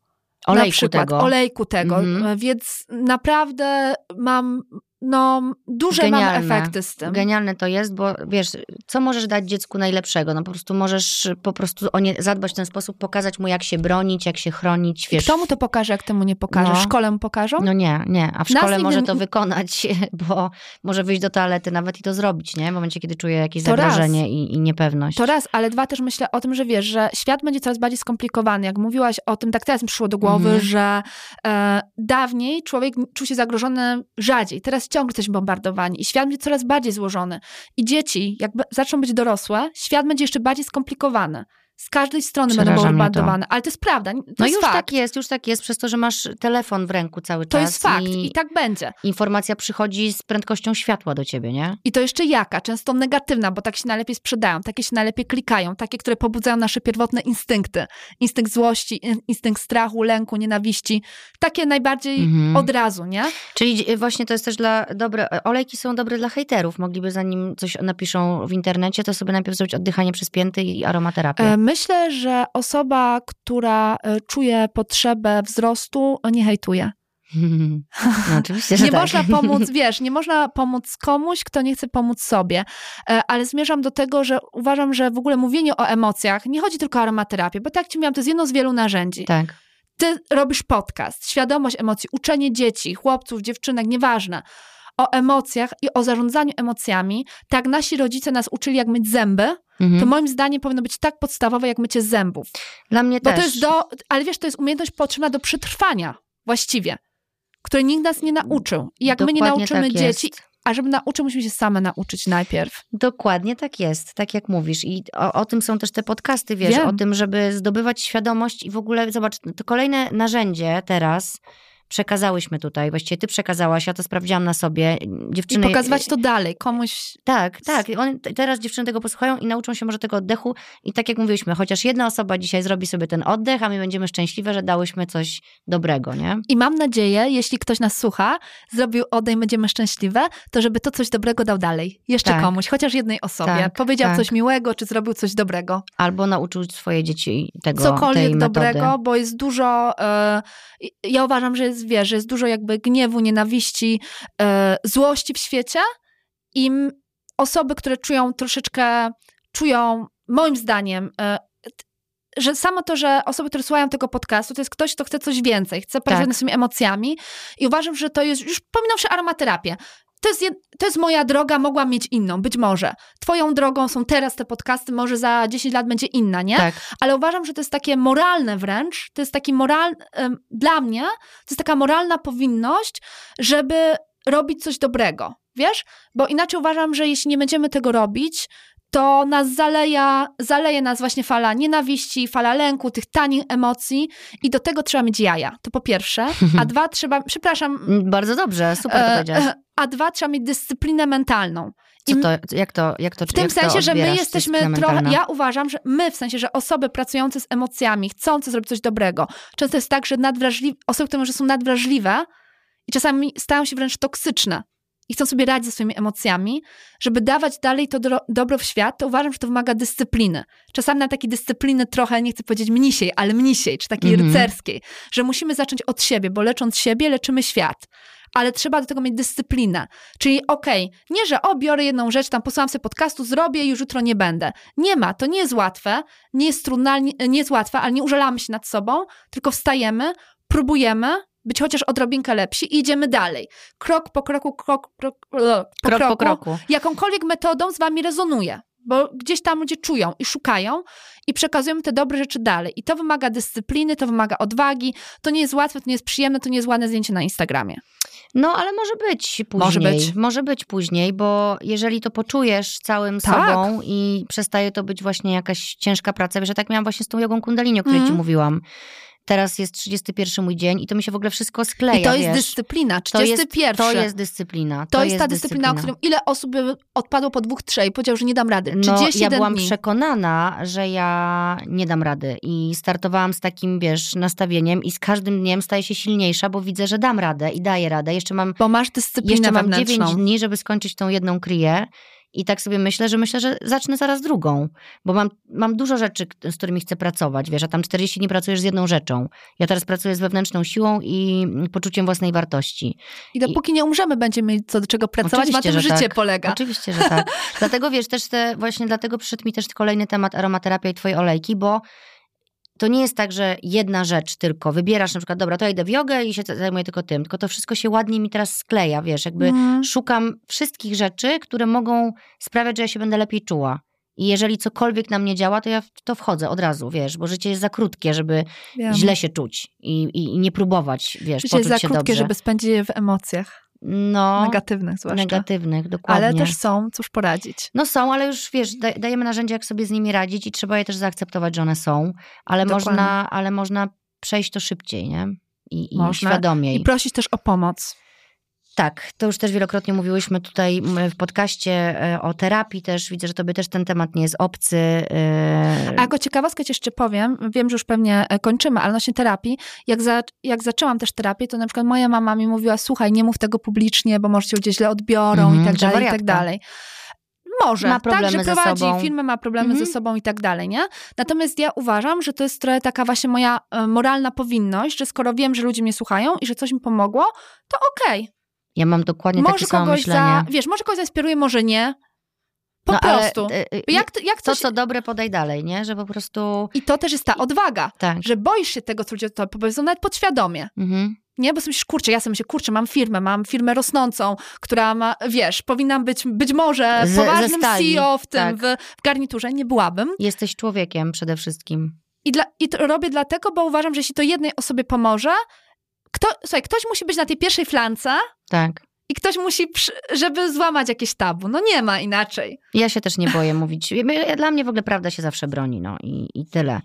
Olejku na przykład, tego. Olejku tego. Mhm. Więc naprawdę mam no, duże Genialne. mam efekty z tym. Genialne to jest, bo wiesz, co możesz dać dziecku najlepszego? No po prostu możesz po prostu o nie zadbać w ten sposób, pokazać mu jak się bronić, jak się chronić, wiesz. kto mu to pokaże, jak temu nie pokaże? No. W szkole mu pokażą? No nie, nie, a w Nas szkole nigdy może nie- to wykonać, bo może wyjść do toalety nawet i to zrobić, nie? W momencie, kiedy czuje jakieś To zagrożenie i, i niepewność. To raz, ale dwa też myślę o tym, że wiesz, że świat będzie coraz bardziej skomplikowany. Jak mówiłaś o tym, tak teraz mi przyszło do głowy, Mhm. że e, dawniej człowiek czuł się zagrożony rzadziej, teraz ciągle jesteśmy bombardowani i świat będzie coraz bardziej złożony. I dzieci, jak zaczną być dorosłe, świat będzie jeszcze bardziej skomplikowany. Z każdej strony będą to. bombardowane, ale to jest prawda. To No jest już fakt. tak jest, już tak jest, przez to, że masz telefon w ręku cały To czas. jest fakt I, i tak będzie. informacja przychodzi z prędkością światła do ciebie, nie? I to jeszcze jaka? Często negatywna, bo tak się najlepiej sprzedają, takie się najlepiej klikają, takie, które pobudzają nasze pierwotne instynkty. Instynkt złości, in- instynkt strachu, lęku, nienawiści. Takie najbardziej Mhm. od razu, nie? Czyli dzi- właśnie to jest też dla dobre. Olejki są dobre dla hejterów. Mogliby zanim coś napiszą w internecie, to sobie najpierw zrobić oddychanie przez pięty i aromaterapię. E, Myślę, że osoba, która e, czuje potrzebę wzrostu, nie hejtuje. No oczywiście, że Nie tak. można pomóc, wiesz, nie można pomóc komuś, kto nie chce pomóc sobie. E, Ale zmierzam do tego, że uważam, że w ogóle mówienie o emocjach nie chodzi tylko o aromaterapię, bo tak jak ci mówiłam, to jest jedno z wielu narzędzi. Tak. Ty robisz podcast, świadomość emocji, uczenie dzieci, chłopców, dziewczynek, nieważne. O emocjach i o zarządzaniu emocjami, tak nasi rodzice nas uczyli, jak myć zęby, Mhm. to moim zdaniem powinno być tak podstawowe, jak mycie zębów. Dla mnie Bo też. to jest do, ale wiesz, to jest umiejętność potrzebna do przetrwania właściwie, której nikt nas nie nauczył. I jak my nie Dokładnie nauczymy tak dzieci, a żeby nauczyć, musimy się same nauczyć najpierw. Dokładnie tak jest, tak jak mówisz. I o, o tym są też te podcasty, wiesz, Wiem. o tym, żeby zdobywać świadomość i w ogóle, zobacz, to kolejne narzędzie teraz przekazałyśmy tutaj, właściwie ty przekazałaś, ja to sprawdziłam na sobie. I Dziewczyny, pokazywać to dalej, komuś. Tak, tak. One, t- teraz dziewczyny tego posłuchają i nauczą się może tego oddechu. I tak jak mówiliśmy, chociaż jedna osoba dzisiaj zrobi sobie ten oddech, a my będziemy szczęśliwe, że dałyśmy coś dobrego, nie? I mam nadzieję, jeśli ktoś nas słucha, zrobił odej, będziemy szczęśliwe, to żeby to coś dobrego dał dalej. Jeszcze Tak. komuś, chociaż jednej osobie. Tak, Powiedział tak. coś miłego, czy zrobił coś dobrego. Albo nauczył swoje dzieci tego, Cokolwiek tej metody. dobrego, bo jest dużo. E, ja uważam, że jest, wiesz, że jest dużo jakby gniewu, nienawiści, e, złości w świecie. I osoby, które czują troszeczkę, czują, moim zdaniem, e, że samo to, że osoby, które słuchają tego podcastu, to jest ktoś, kto chce coś więcej, chce pracować Tak. nad swoimi emocjami i uważam, że to jest, już pominąwszy aromaterapię, to jest, jed, to jest moja droga, mogłam mieć inną, być może. Twoją drogą są teraz te podcasty, może za 10 lat będzie inna, nie? Tak, ale uważam, że to jest takie moralne wręcz, to jest taki moral, dla mnie, to jest taka moralna powinność, żeby robić coś dobrego, wiesz? Bo inaczej uważam, że jeśli nie będziemy tego robić, to nas zaleja, zaleje nas właśnie fala nienawiści, fala lęku, tych tanich emocji i do tego trzeba mieć jaja. To po pierwsze. A dwa, trzeba, przepraszam, bardzo dobrze, super to e, powiedziałaś. a dwa, trzeba mieć dyscyplinę mentalną. Co i- to, jak to, jak to W tym sensie, że my jesteśmy trochę. Ja uważam, że my, w sensie, że osoby pracujące z emocjami, chcące zrobić coś dobrego, często jest tak, że nadwrażliwe, osoby, które może są nadwrażliwe i czasami stają się wręcz toksyczne i chcą sobie radzić ze swoimi emocjami, żeby dawać dalej to dro- dobro w świat, to uważam, że to wymaga dyscypliny. Czasami na takiej dyscypliny trochę, nie chcę powiedzieć mnisiej, ale mnisiej, czy takiej Mhm. rycerskiej, że musimy zacząć od siebie, bo lecząc siebie, leczymy świat. Ale trzeba do tego mieć dyscyplinę. Czyli okej, nie, że o, biorę jedną rzecz, tam posłucham sobie podcastu, zrobię i już jutro nie będę. Nie ma, to nie jest łatwe, nie jest trudne, ale nie, nie jest łatwe, ale nie użalamy się nad sobą, tylko wstajemy, próbujemy być chociaż odrobinkę lepsi i idziemy dalej. Krok po kroku, krok, krok, po, Krok kroku, po kroku. jakąkolwiek metodą z wami rezonuje. Bo gdzieś tam ludzie czują i szukają i przekazują te dobre rzeczy dalej. I to wymaga dyscypliny, to wymaga odwagi. To nie jest łatwe, to nie jest przyjemne, to nie jest ładne zdjęcie na Instagramie. No, ale może być później. Może być. Może być później, bo jeżeli to poczujesz całym Tak. sobą i przestaje to być właśnie jakaś ciężka praca, wiesz, że tak miałam właśnie z tą jogą kundalini, o której Mhm. ci mówiłam. Teraz jest 31 mój dzień i to mi się w ogóle wszystko skleja, I to jest wiesz. dyscyplina. To jest, 31. to jest dyscyplina. To jest ta dyscyplina, o którą ile osób odpadło po dwóch, trzech i powiedział, że nie dam rady. No, 31 ja byłam dni. przekonana, że ja nie dam rady i startowałam z takim, wiesz, nastawieniem i z każdym dniem staję się silniejsza, bo widzę, że dam radę i daję radę. Jeszcze mam Bo masz dyscyplinę Jeszcze mam wewnętrzną. 9 dni, żeby skończyć tą jedną kryję I tak sobie myślę, że myślę, że zacznę zaraz drugą, bo mam, mam dużo rzeczy, z którymi chcę pracować. Wiesz, a tam 40 dni pracujesz z jedną rzeczą. Ja teraz pracuję z wewnętrzną siłą i poczuciem własnej wartości. I dopóki I... nie umrzemy, będziemy mieć co do czego pracować, na tym życie tak. polega. Oczywiście, że tak. dlatego wiesz, też te, właśnie dlatego przyszedł mi też kolejny temat aromaterapia i twoje olejki, bo to nie jest tak, że jedna rzecz tylko, wybierasz na przykład, dobra, to ja idę w jogę i się zajmuję tylko tym, tylko to wszystko się ładnie mi teraz skleja, wiesz, jakby mm. szukam wszystkich rzeczy, które mogą sprawiać, że ja się będę lepiej czuła. I jeżeli cokolwiek na mnie działa, to ja w to wchodzę od razu, wiesz, bo życie jest za krótkie, żeby Wiem. źle się czuć i, i, nie próbować, wiesz, życie poczuć jest za krótkie, dobrze. żeby spędzić je w emocjach. No, negatywnych zwłaszcza. Negatywnych, dokładnie. Ale też są, cóż poradzić. No są, ale już wiesz, dajemy narzędzia, jak sobie z nimi radzić i trzeba je też zaakceptować, że one są, ale, można, ale można przejść to szybciej, nie? I, i świadomiej. I prosić też o pomoc. Tak, to już też wielokrotnie mówiłyśmy tutaj w podcaście e, o terapii też. Widzę, że tobie też ten temat nie jest obcy. E, A jako ciekawostkę ci jeszcze powiem, wiem, że już pewnie e, kończymy, ale odnośnie terapii, jak, za, jak zaczęłam też terapię, to na przykład moja mama mi mówiła, słuchaj, nie mów tego publicznie, bo może cię ludzie źle odbiorą i tak dalej, i tak dalej. Może, ma tak, że prowadzi sobą. filmy, ma problemy ze sobą i tak dalej, nie? Natomiast ja uważam, że to jest trochę taka właśnie moja moralna powinność, że skoro wiem, że ludzie mnie słuchają i że coś mi pomogło, to okej. Okay ja mam dokładnie może takie samo myślenie. Za, wiesz, może kogoś zainspiruje, może nie. Po no, prostu. Ale, jak, jak coś... To, co dobre, podaj dalej, nie? Że po prostu... I to też jest ta odwaga, tak. że boisz się tego, co ludzie to powiedzą, nawet podświadomie. Mhm. Nie, bo sobie myślisz, kurczę, ja sobie myślę, kurczę, mam firmę, mam firmę rosnącą, która ma, wiesz, powinna być być może z, poważnym CEO w tym, tak. w, w, garniturze. Nie byłabym. Jesteś człowiekiem przede wszystkim. I, dla, I to robię dlatego, bo uważam, że jeśli to jednej osobie pomoże, kto, słuchaj, ktoś musi być na tej pierwszej flance. Tak. I ktoś musi, żeby złamać jakieś tabu. No nie ma inaczej. Ja się też nie boję mówić. Dla mnie w ogóle prawda się zawsze broni, no i, i tyle.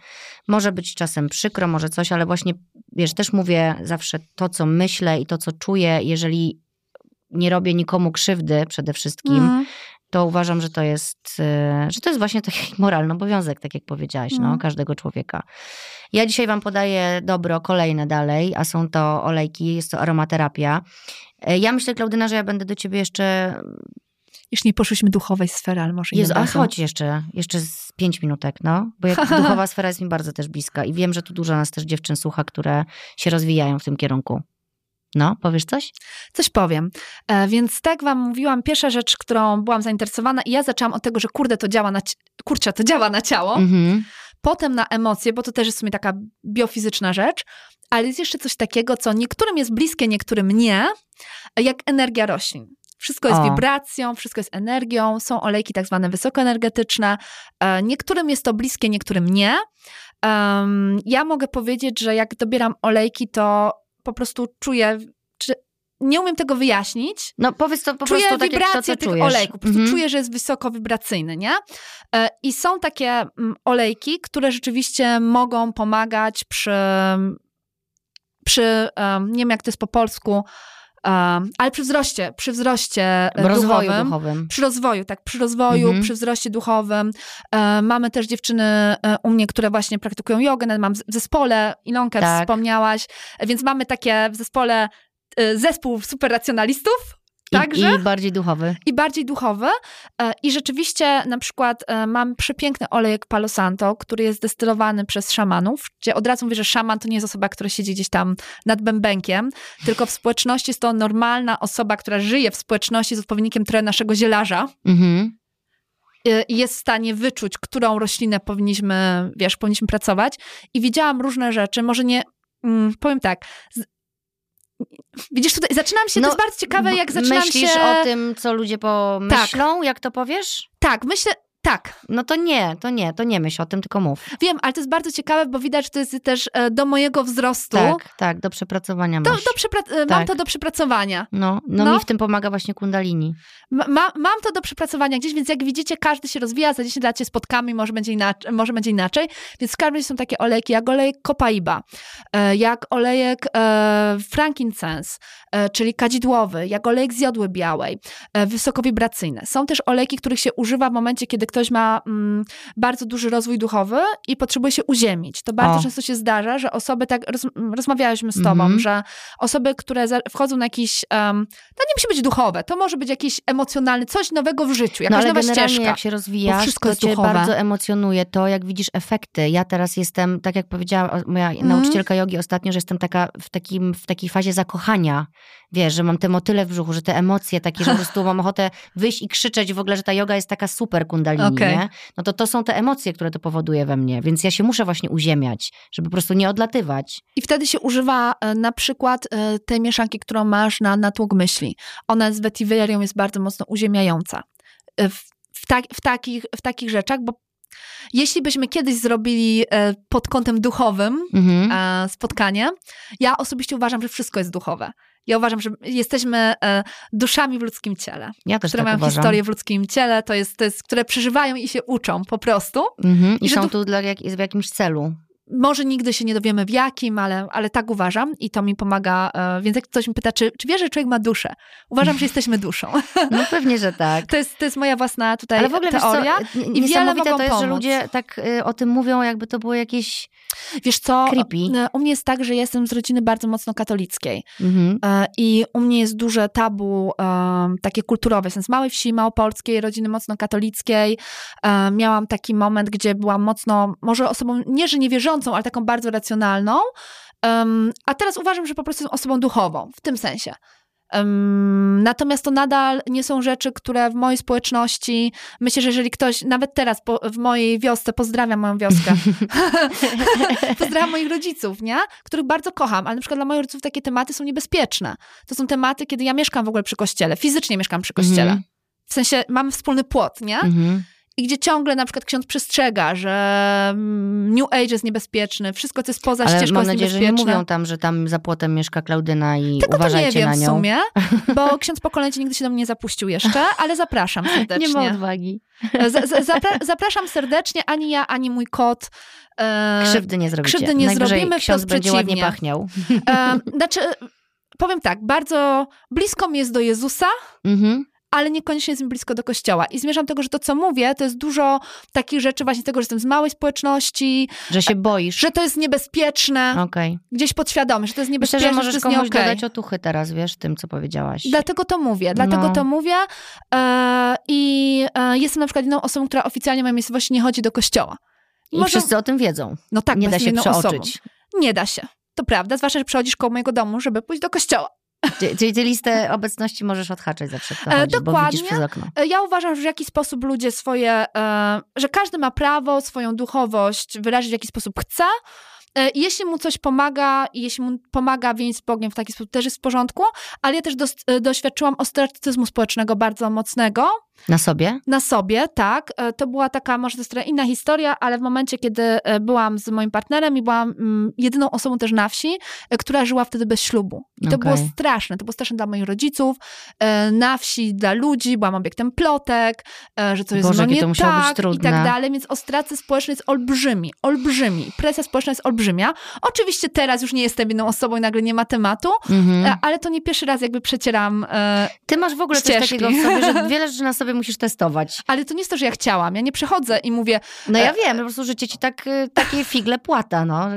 Może być czasem przykro, może coś, ale właśnie, wiesz, też mówię zawsze to, co myślę i to, co czuję, jeżeli nie robię nikomu krzywdy przede wszystkim, mm to uważam, że to jest, e, że to jest właśnie taki moralny obowiązek, tak jak powiedziałaś, no, mm. każdego człowieka. Ja dzisiaj wam podaję dobro kolejne dalej, a są to olejki, jest to aromaterapia. E, ja myślę, Klaudyna, że ja będę do ciebie jeszcze... Już nie poszłyśmy duchowej sfery, ale może Jezu, a chodź jeszcze, jeszcze z pięć minutek, no. Bo jak duchowa sfera jest mi bardzo też bliska i wiem, że tu dużo nas też dziewczyn słucha, które się rozwijają w tym kierunku. No, powiesz coś? Coś powiem. E, więc tak wam mówiłam, pierwsza rzecz, którą byłam zainteresowana i ja zaczęłam od tego, że kurde, to działa na, kurczę, to działa na ciało. Mhm. Potem na emocje, bo to też jest w sumie taka biofizyczna rzecz, ale jest jeszcze coś takiego, co niektórym jest bliskie, niektórym nie, jak energia roślin. Wszystko jest o. wibracją, wszystko jest energią, są olejki tak zwane wysokoenergetyczne. E, niektórym jest to bliskie, niektórym nie. Um, ja mogę powiedzieć, że jak dobieram olejki, to po prostu czuję, czy nie umiem tego wyjaśnić. No powiedz to po czuję prostu tak wibrację to, tych czujesz. olejków. Po prostu -hmm. czuję, że jest wysoko wibracyjny, nie? E, I są takie mm, olejki, które rzeczywiście mogą pomagać przy, przy nie wiem jak to jest po polsku, ale przy wzroście, przy wzroście e, duchowym, duchowym, Przy rozwoju, tak, przy rozwoju, mhm. przy wzroście duchowym. E, mamy też dziewczyny e, u mnie, które właśnie praktykują jogę, mam w zespole, Ilonkę tak. wspomniałaś, więc mamy takie w zespole zespół superracjonalistów, Także, I, bardziej duchowy. I bardziej duchowy. E, I rzeczywiście na przykład e, mam przepiękny olejek Palo Santo, który jest destylowany przez szamanów, gdzie od razu mówię, że szaman to nie jest osoba, która siedzi gdzieś tam nad bębenkiem, tylko w społeczności jest to normalna osoba, która żyje w społeczności z odpowiednikiem trochę naszego zielarza. Mhm e, i jest w stanie wyczuć, którą roślinę powinniśmy, wiesz, powinniśmy pracować. I widziałam różne rzeczy, może nie, mm, powiem tak, Widzisz, tutaj zaczynam się, no, to jest bardzo ciekawe, jak zaczynam myślisz się... Myślisz o tym, co ludzie pomyślą, tak. jak to powiesz? Tak, myślę, tak. No to nie, to nie, to nie myśl o tym, tylko mów. Wiem, ale to jest bardzo ciekawe, bo widać, że to jest też e, do mojego wzrostu. Tak, tak, do przepracowania masz. Do, do przepra- tak. Mam to do przepracowania. No, no, no, mi w tym pomaga właśnie kundalini. Ma, mam to do przepracowania gdzieś, więc jak widzicie, każdy się rozwija, za 10 lat się spotkamy, może będzie inaczej, może będzie inaczej. Więc w każdym są takie olejki, jak olejek kopaiba, e, jak olejek e, frankincense, e, czyli kadzidłowy, jak olejek z jodły białej, e, wysokowibracyjne. Są też olejki, których się używa w momencie, kiedy ktoś ma mm, bardzo duży rozwój duchowy i potrzebuje się uziemić. To bardzo O. często się zdarza, że osoby, tak roz, rozmawiałyśmy z tobą, Mhm. że osoby, które za, wchodzą na jakiś, um, to nie musi być duchowe, to może być jakieś emocjonalne, coś nowego w życiu, No jakaś ale nowa generalnie ścieżka. jak się rozwijasz, wszystko to cię duchowe. bardzo emocjonuje to, jak widzisz efekty. Ja teraz jestem, tak jak powiedziała moja Mhm. nauczycielka jogi ostatnio, że jestem taka w, takim, w takiej fazie zakochania. Wiesz, że mam te motyle w brzuchu, że te emocje takie, że po prostu mam ochotę wyjść i krzyczeć w ogóle, że ta yoga jest taka super kundalini, Okej. nie? No to to są te emocje, które to powoduje we mnie, więc ja się muszę właśnie uziemiać, żeby po prostu nie odlatywać. I wtedy się używa e, na przykład e, tej mieszanki, którą masz na natłok myśli. Ona z wetiverią jest bardzo mocno uziemiająca. E, W, w, tak, w, takich, w takich rzeczach, bo jeśli byśmy kiedyś zrobili pod kątem duchowym Mhm. spotkanie, ja osobiście uważam, że wszystko jest duchowe. Ja uważam, że jesteśmy e, duszami w ludzkim ciele, Ja też które tak mają uważam. historię w ludzkim ciele, to jest, to jest, które przeżywają i się uczą po prostu. Mhm. I, I że są tu dla jak, w jakimś celu. Może nigdy się nie dowiemy w jakim, ale, ale tak uważam i to mi pomaga. e, Więc jak ktoś mi pyta, czy, czy wiesz, że człowiek ma duszę? Uważam, że jesteśmy duszą. No pewnie, że tak. To jest, to jest moja własna tutaj Ale w ogóle teoria. wiesz co, i wiele mogą to jest, że pomóc. ludzie tak y, o tym mówią, jakby to było jakieś... Wiesz co, Creepy. e, u mnie jest tak, że jestem z rodziny bardzo mocno katolickiej Mhm. e, i u mnie jest duże tabu e, takie kulturowe. Jestem z małej wsi małopolskiej, rodziny mocno katolickiej. E, Miałam taki moment, gdzie byłam mocno, może osobą, nie że niewierzącą, ale taką bardzo racjonalną. Em, a teraz uważam, że po prostu jestem osobą duchową, w tym sensie. Natomiast to nadal nie są rzeczy, które w mojej społeczności, myślę, że jeżeli ktoś, nawet teraz po, w mojej wiosce, pozdrawiam moją wioskę, pozdrawiam moich rodziców, nie? Których bardzo kocham, ale na przykład dla moich rodziców takie tematy są niebezpieczne. To są tematy, kiedy ja mieszkam w ogóle przy kościele, fizycznie mieszkam przy kościele. Mhm. W sensie mamy wspólny płot, nie? Mhm. I gdzie ciągle na przykład ksiądz przestrzega, że mm, New Age jest niebezpieczny, wszystko, co jest poza Ale ścieżką mam jest nadzieję, że nie niebezpieczne. mówią tam, że tam za płotem mieszka Klaudyna i Tego to uważajcie nie wiem na w nią. sumie, bo ksiądz Pokolęcie nigdy się do mnie nie zapuścił jeszcze, ale zapraszam serdecznie. Nie ma odwagi. Z, zapra zapraszam serdecznie, ani ja, ani mój kot. E, Krzywdy nie zrobicie. krzywdy nie Najwyżej zrobimy, ksiądz będzie ładnie pachniał. e, znaczy, powiem tak, bardzo blisko mi jest do Jezusa, Mhm. Ale niekoniecznie jest mi blisko do kościoła. I zmierzam do tego, że to, co mówię, to jest dużo takich rzeczy właśnie tego, że jestem z małej społeczności, Że się boisz. że to jest niebezpieczne, Okej. gdzieś podświadomie, że to jest Myślę, niebezpieczne, że możesz to jest komuś okej. dodać otuchy teraz, wiesz, tym, co powiedziałaś. Dlatego to mówię, dlatego No. to mówię. E, I e, jestem na przykład jedną osobą, która oficjalnie w mojej miejscowości nie chodzi do kościoła. I Może- wszyscy o tym wiedzą. No tak, nie da się bezimienną osobą. przeoczyć. Nie da się. To prawda, zwłaszcza, że przechodzisz koło mojego domu, żeby pójść do kościoła. Czyli ty listę obecności możesz odhaczać zawsze, kto E, chodzi, dokładnie. przez okno. E, Ja uważam, że w jakiś sposób ludzie swoje, e, że każdy ma prawo swoją duchowość wyrazić w jaki sposób chce. Jeśli mu coś pomaga, i jeśli mu pomaga więź z Bogiem w taki sposób, też jest w porządku, ale ja też dos- doświadczyłam ostracyzmu społecznego bardzo mocnego Na sobie? na sobie, tak. E, To była taka, może to jest trochę inna historia, ale w momencie, kiedy e, byłam z moim partnerem i byłam mm, jedyną osobą też na wsi, e, która żyła wtedy bez ślubu. I to Okej. było straszne. To było straszne dla moich rodziców, na wsi, dla ludzi. Byłam obiektem plotek, że coś jest Boże, no jakie nie to musiało być tak i tak dalej. Więc ostracy społeczny jest olbrzymi, olbrzymi. Presja społeczna jest olbrzymia. Oczywiście teraz już nie jestem jedną osobą i nagle nie ma tematu, Mhm. e, ale to nie pierwszy raz jakby przecieram e, Ty masz w ogóle coś ścieżki. takiego w sobie, że wiele rzeczy na sobie musisz testować. ale to nie jest to, że ja chciałam. Ja nie przychodzę i mówię, No ja E, wiem, po prostu życie ci tak, y, takie figle płata, no.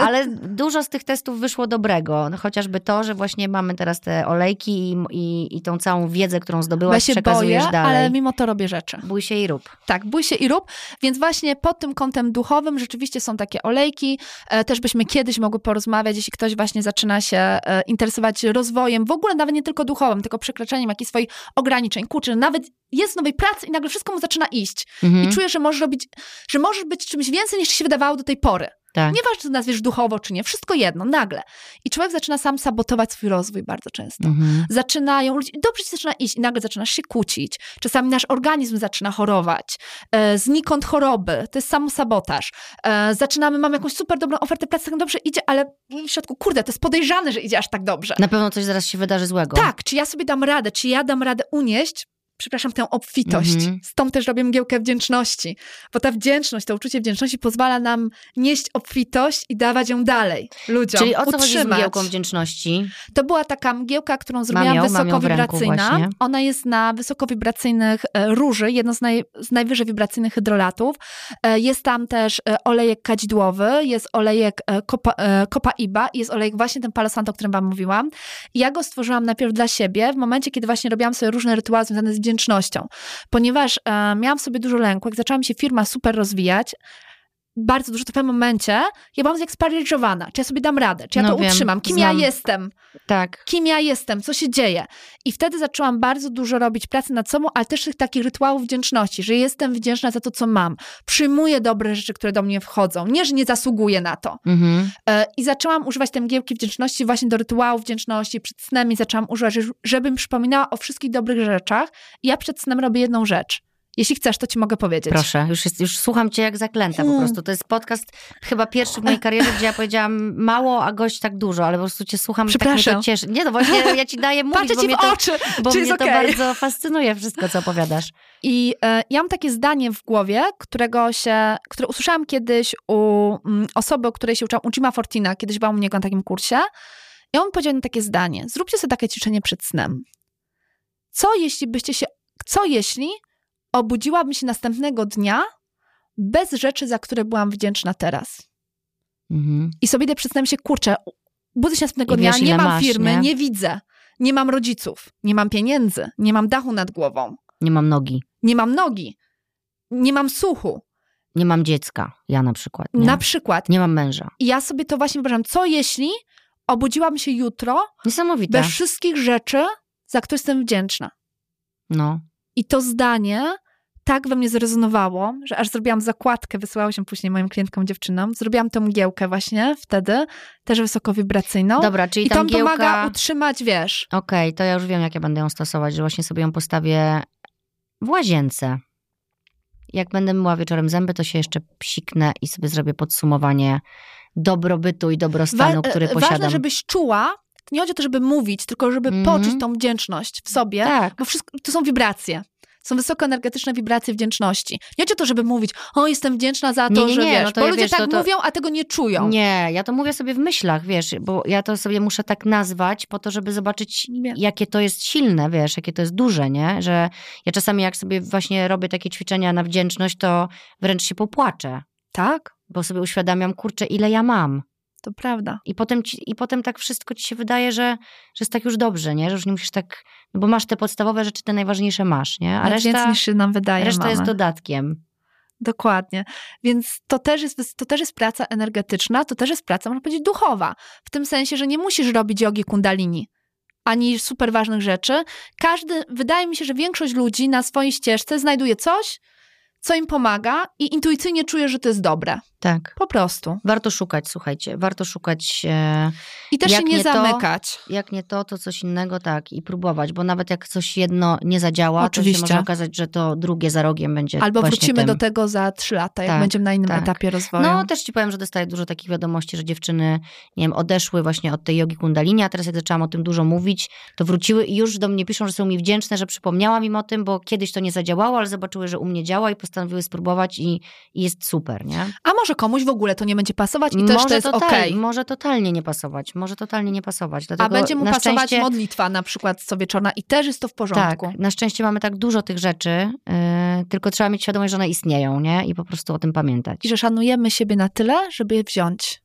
Ale dużo z tych testów wyszło dobrego. No, chociażby to, że właśnie mamy teraz te olejki i, i, i tą całą wiedzę, którą ja zdobyłaś, się przekazujesz boję, dalej. ale mimo to robię rzeczy. Bój się i rób. Tak, bój się i rób. Więc właśnie pod tym kątem duchowym rzeczywiście są takie olejki. E, też byśmy kiedyś mogły porozmawiać, jeśli ktoś właśnie zaczyna się e, interesować rozwojem, w ogóle nawet nie tylko duchowym, tylko przekraczaniem jakichś swoich ograniczeń. Kurczę, nawet jest w nowej pracy i nagle wszystko mu zaczyna iść. Mhm. I czuje, że możesz robić, że możesz być czymś więcej niż się wydawało do tej pory. tak. Nieważne, czy nazwiesz duchowo, czy nie, wszystko jedno, nagle. I człowiek zaczyna sam sabotować swój rozwój bardzo często Mhm. zaczynają, ludzie, dobrze ci zaczyna iść i nagle zaczynasz się kłócić. Czasami nasz organizm zaczyna chorować. E, znikąd choroby, to jest samosabotaż. E, zaczynamy, mamy jakąś super dobrą ofertę pracy, tak dobrze idzie, ale w środku, kurde, to jest podejrzane, że idzie aż tak dobrze. Na pewno coś zaraz się wydarzy złego. Tak, czy ja sobie dam radę, czy ja dam radę unieść przepraszam, tę obfitość. Mhm. Stąd też robię mgiełkę wdzięczności, bo ta wdzięczność, to uczucie wdzięczności pozwala nam nieść obfitość i dawać ją dalej ludziom. Czyli o co chodzi z utrzymać. mgiełką wdzięczności? To była taka mgiełka, którą zrobiłam mam ją wysokowibracyjna. Ona jest na wysokowibracyjnych e, róży, jedno z, naj, z najwyżej wibracyjnych hydrolatów. E, Jest tam też e, olejek kadzidłowy, jest olejek e, kopa, e, kopaiba i jest olejek właśnie ten Palo Santo, o którym wam mówiłam. Ja go stworzyłam najpierw dla siebie, w momencie, kiedy właśnie robiłam sobie różne rytuały związane z wdzięcznością. Ponieważ e, miałam w sobie dużo lęku, jak zaczęła mi się firma super rozwijać, bardzo dużo, to w pewnym momencie ja byłam zeksparyzowana, czy ja sobie dam radę, czy ja No to wiem, utrzymam, kim znam. ja jestem, Tak. kim ja jestem, co się dzieje. I wtedy zaczęłam bardzo dużo robić pracy nad sobą, ale też tych takich rytuałów wdzięczności, że jestem wdzięczna za to, co mam. Przyjmuję dobre rzeczy, które do mnie wchodzą. Nie, że nie zasługuję na to. Mhm. E, I zaczęłam używać tej mgiełki wdzięczności właśnie do rytuałów wdzięczności. Przed snem i zaczęłam używać, że- żebym przypominała o wszystkich dobrych rzeczach. I ja przed snem robię jedną rzecz. Jeśli chcesz, to ci mogę powiedzieć. Proszę, już, jest, już słucham cię jak zaklęta po Hmm. prostu. To jest podcast chyba pierwszy w mojej karierze, gdzie ja powiedziałam mało, a gość tak dużo, ale po prostu cię słucham i tak mnie to Przepraszam. cieszy. Nie, no właśnie ja ci daję mówić, Patrzę bo ci w to, oczy, bo mnie jest to bardzo fascynuje wszystko, co opowiadasz. I e, ja mam takie zdanie w głowie, którego się, które usłyszałam kiedyś u mm, osoby, o której się uczyłam, u Jima Fortina, kiedyś byłam u niego na takim kursie. I on powiedział mi takie zdanie. Zróbcie sobie takie ćwiczenie przed snem. Co jeśli byście się, co jeśli obudziłabym się następnego dnia bez rzeczy, za które byłam wdzięczna teraz? Mhm. I sobie idę przed snem się, kurczę, budzę się następnego I dnia, wiesz, nie mam masz, firmy, nie? nie widzę, nie mam rodziców, nie mam pieniędzy, nie mam dachu nad głową, Nie mam nogi, nie mam nogi, nie mam słuchu. nie mam dziecka, ja na przykład. Nie, Na przykład. nie mam męża. I ja sobie to właśnie wyobrażam, co jeśli obudziłam się jutro Niesamowite. bez wszystkich rzeczy, za które jestem wdzięczna. No. I to zdanie tak we mnie zrezonowało, że aż zrobiłam zakładkę, wysyłało się później moim klientkom, dziewczynom. Zrobiłam tą mgiełkę właśnie wtedy, też wysokowibracyjną. Dobra, czyli I to mgiełka... pomaga utrzymać, wiesz, Okej, to ja już wiem, jak ja będę ją stosować, że właśnie sobie ją postawię w łazience. Jak będę myła wieczorem zęby, to się jeszcze psiknę i sobie zrobię podsumowanie dobrobytu i dobrostanu, Wa- który posiadam. Ważne, żebyś czuła, nie chodzi o to, żeby mówić, tylko żeby Mhm. poczuć tą wdzięczność w sobie, Tak. bo wszystko, to są wibracje. Są wysokoenergetyczne wibracje wdzięczności. Nie chodzi o to, żeby mówić, o jestem wdzięczna za to, Nie, nie, że nie, wiesz, no to bo ludzie wiesz, tak to- to- mówią, a tego nie czują. Nie, ja to mówię sobie w myślach, wiesz, bo ja to sobie muszę tak nazwać po to, żeby zobaczyć, Nie. jakie to jest silne, wiesz, jakie to jest duże, nie? Że ja czasami jak sobie właśnie robię takie ćwiczenia na wdzięczność, to wręcz się popłaczę, Tak, bo sobie uświadamiam, kurczę, ile ja mam. To prawda. I potem, ci, I potem tak wszystko ci się wydaje, że, że jest tak już dobrze, nie? Że już nie musisz tak, no bo masz te podstawowe rzeczy, te najważniejsze masz, nie? A Nawet reszta, więcej niż się nam wydaje, reszta mamy. jest dodatkiem. Dokładnie. Więc to też, jest, to też jest praca energetyczna, to też jest praca, można powiedzieć, duchowa. W tym sensie, że nie musisz robić jogi kundalini ani super ważnych rzeczy. Każdy, wydaje mi się, że większość ludzi na swojej ścieżce znajduje coś, co im pomaga i intuicyjnie czuje, że to jest dobre. Tak. Po prostu. Warto szukać, słuchajcie, warto szukać, e, I też się nie, nie to, zamykać. jak nie to, to coś innego, tak, i próbować, bo nawet jak coś jedno nie zadziała, to Oczywiście. się może okazać, że to drugie za rogiem będzie Albo wrócimy tym. do tego za trzy lata, jak Tak, będziemy na innym tak. etapie rozwoju. No, też ci powiem, że dostaję dużo takich wiadomości, że dziewczyny, nie wiem, odeszły właśnie od tej jogi kundalini, a teraz jak zaczęłam o tym dużo mówić, to wróciły i już do mnie piszą, że są mi wdzięczne, że przypomniałam im o tym, bo kiedyś to nie zadziałało, ale zobaczyły, że u mnie działa i postanowiły spróbować i, i jest super, nie? A może komuś w ogóle to nie będzie pasować i też może to jest total- okej. Może totalnie nie pasować, może totalnie nie pasować. Dlatego A będzie mu pasować szczęście, modlitwa na przykład co wieczorna i też jest to w porządku. Tak, na szczęście mamy tak dużo tych rzeczy, yy, tylko trzeba mieć świadomość, że one istnieją, nie? I po prostu o tym pamiętać. I że szanujemy siebie na tyle, żeby je wziąć.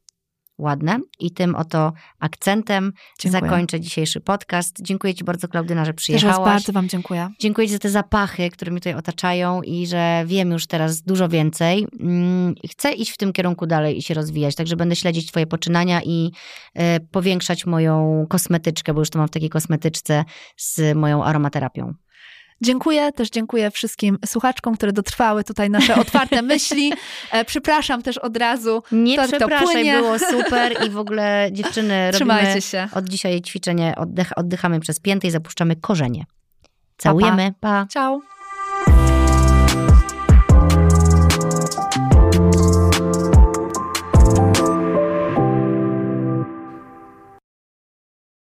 Ładne. I tym oto akcentem Dziękuję. zakończę dzisiejszy podcast. Dziękuję Ci bardzo, Klaudyna, że Też przyjechałaś. bardzo Wam dziękuję. Dziękuję Ci za te zapachy, które mnie tutaj otaczają i że wiem już teraz dużo więcej. Mm, i Chcę iść w tym kierunku dalej i się rozwijać, także będę śledzić Twoje poczynania i e, powiększać moją kosmetyczkę, bo już to mam w takiej kosmetyczce z moją aromaterapią. Dziękuję, też dziękuję wszystkim słuchaczkom, które dotrwały tutaj nasze otwarte myśli. E, przepraszam też od razu. Nie To- to przepraszaj, płynie. było super i w ogóle dziewczyny Trzymajcie robimy się. od dzisiaj ćwiczenie, oddech, oddychamy przez pięty i zapuszczamy korzenie. Całujemy, pa. Ciao.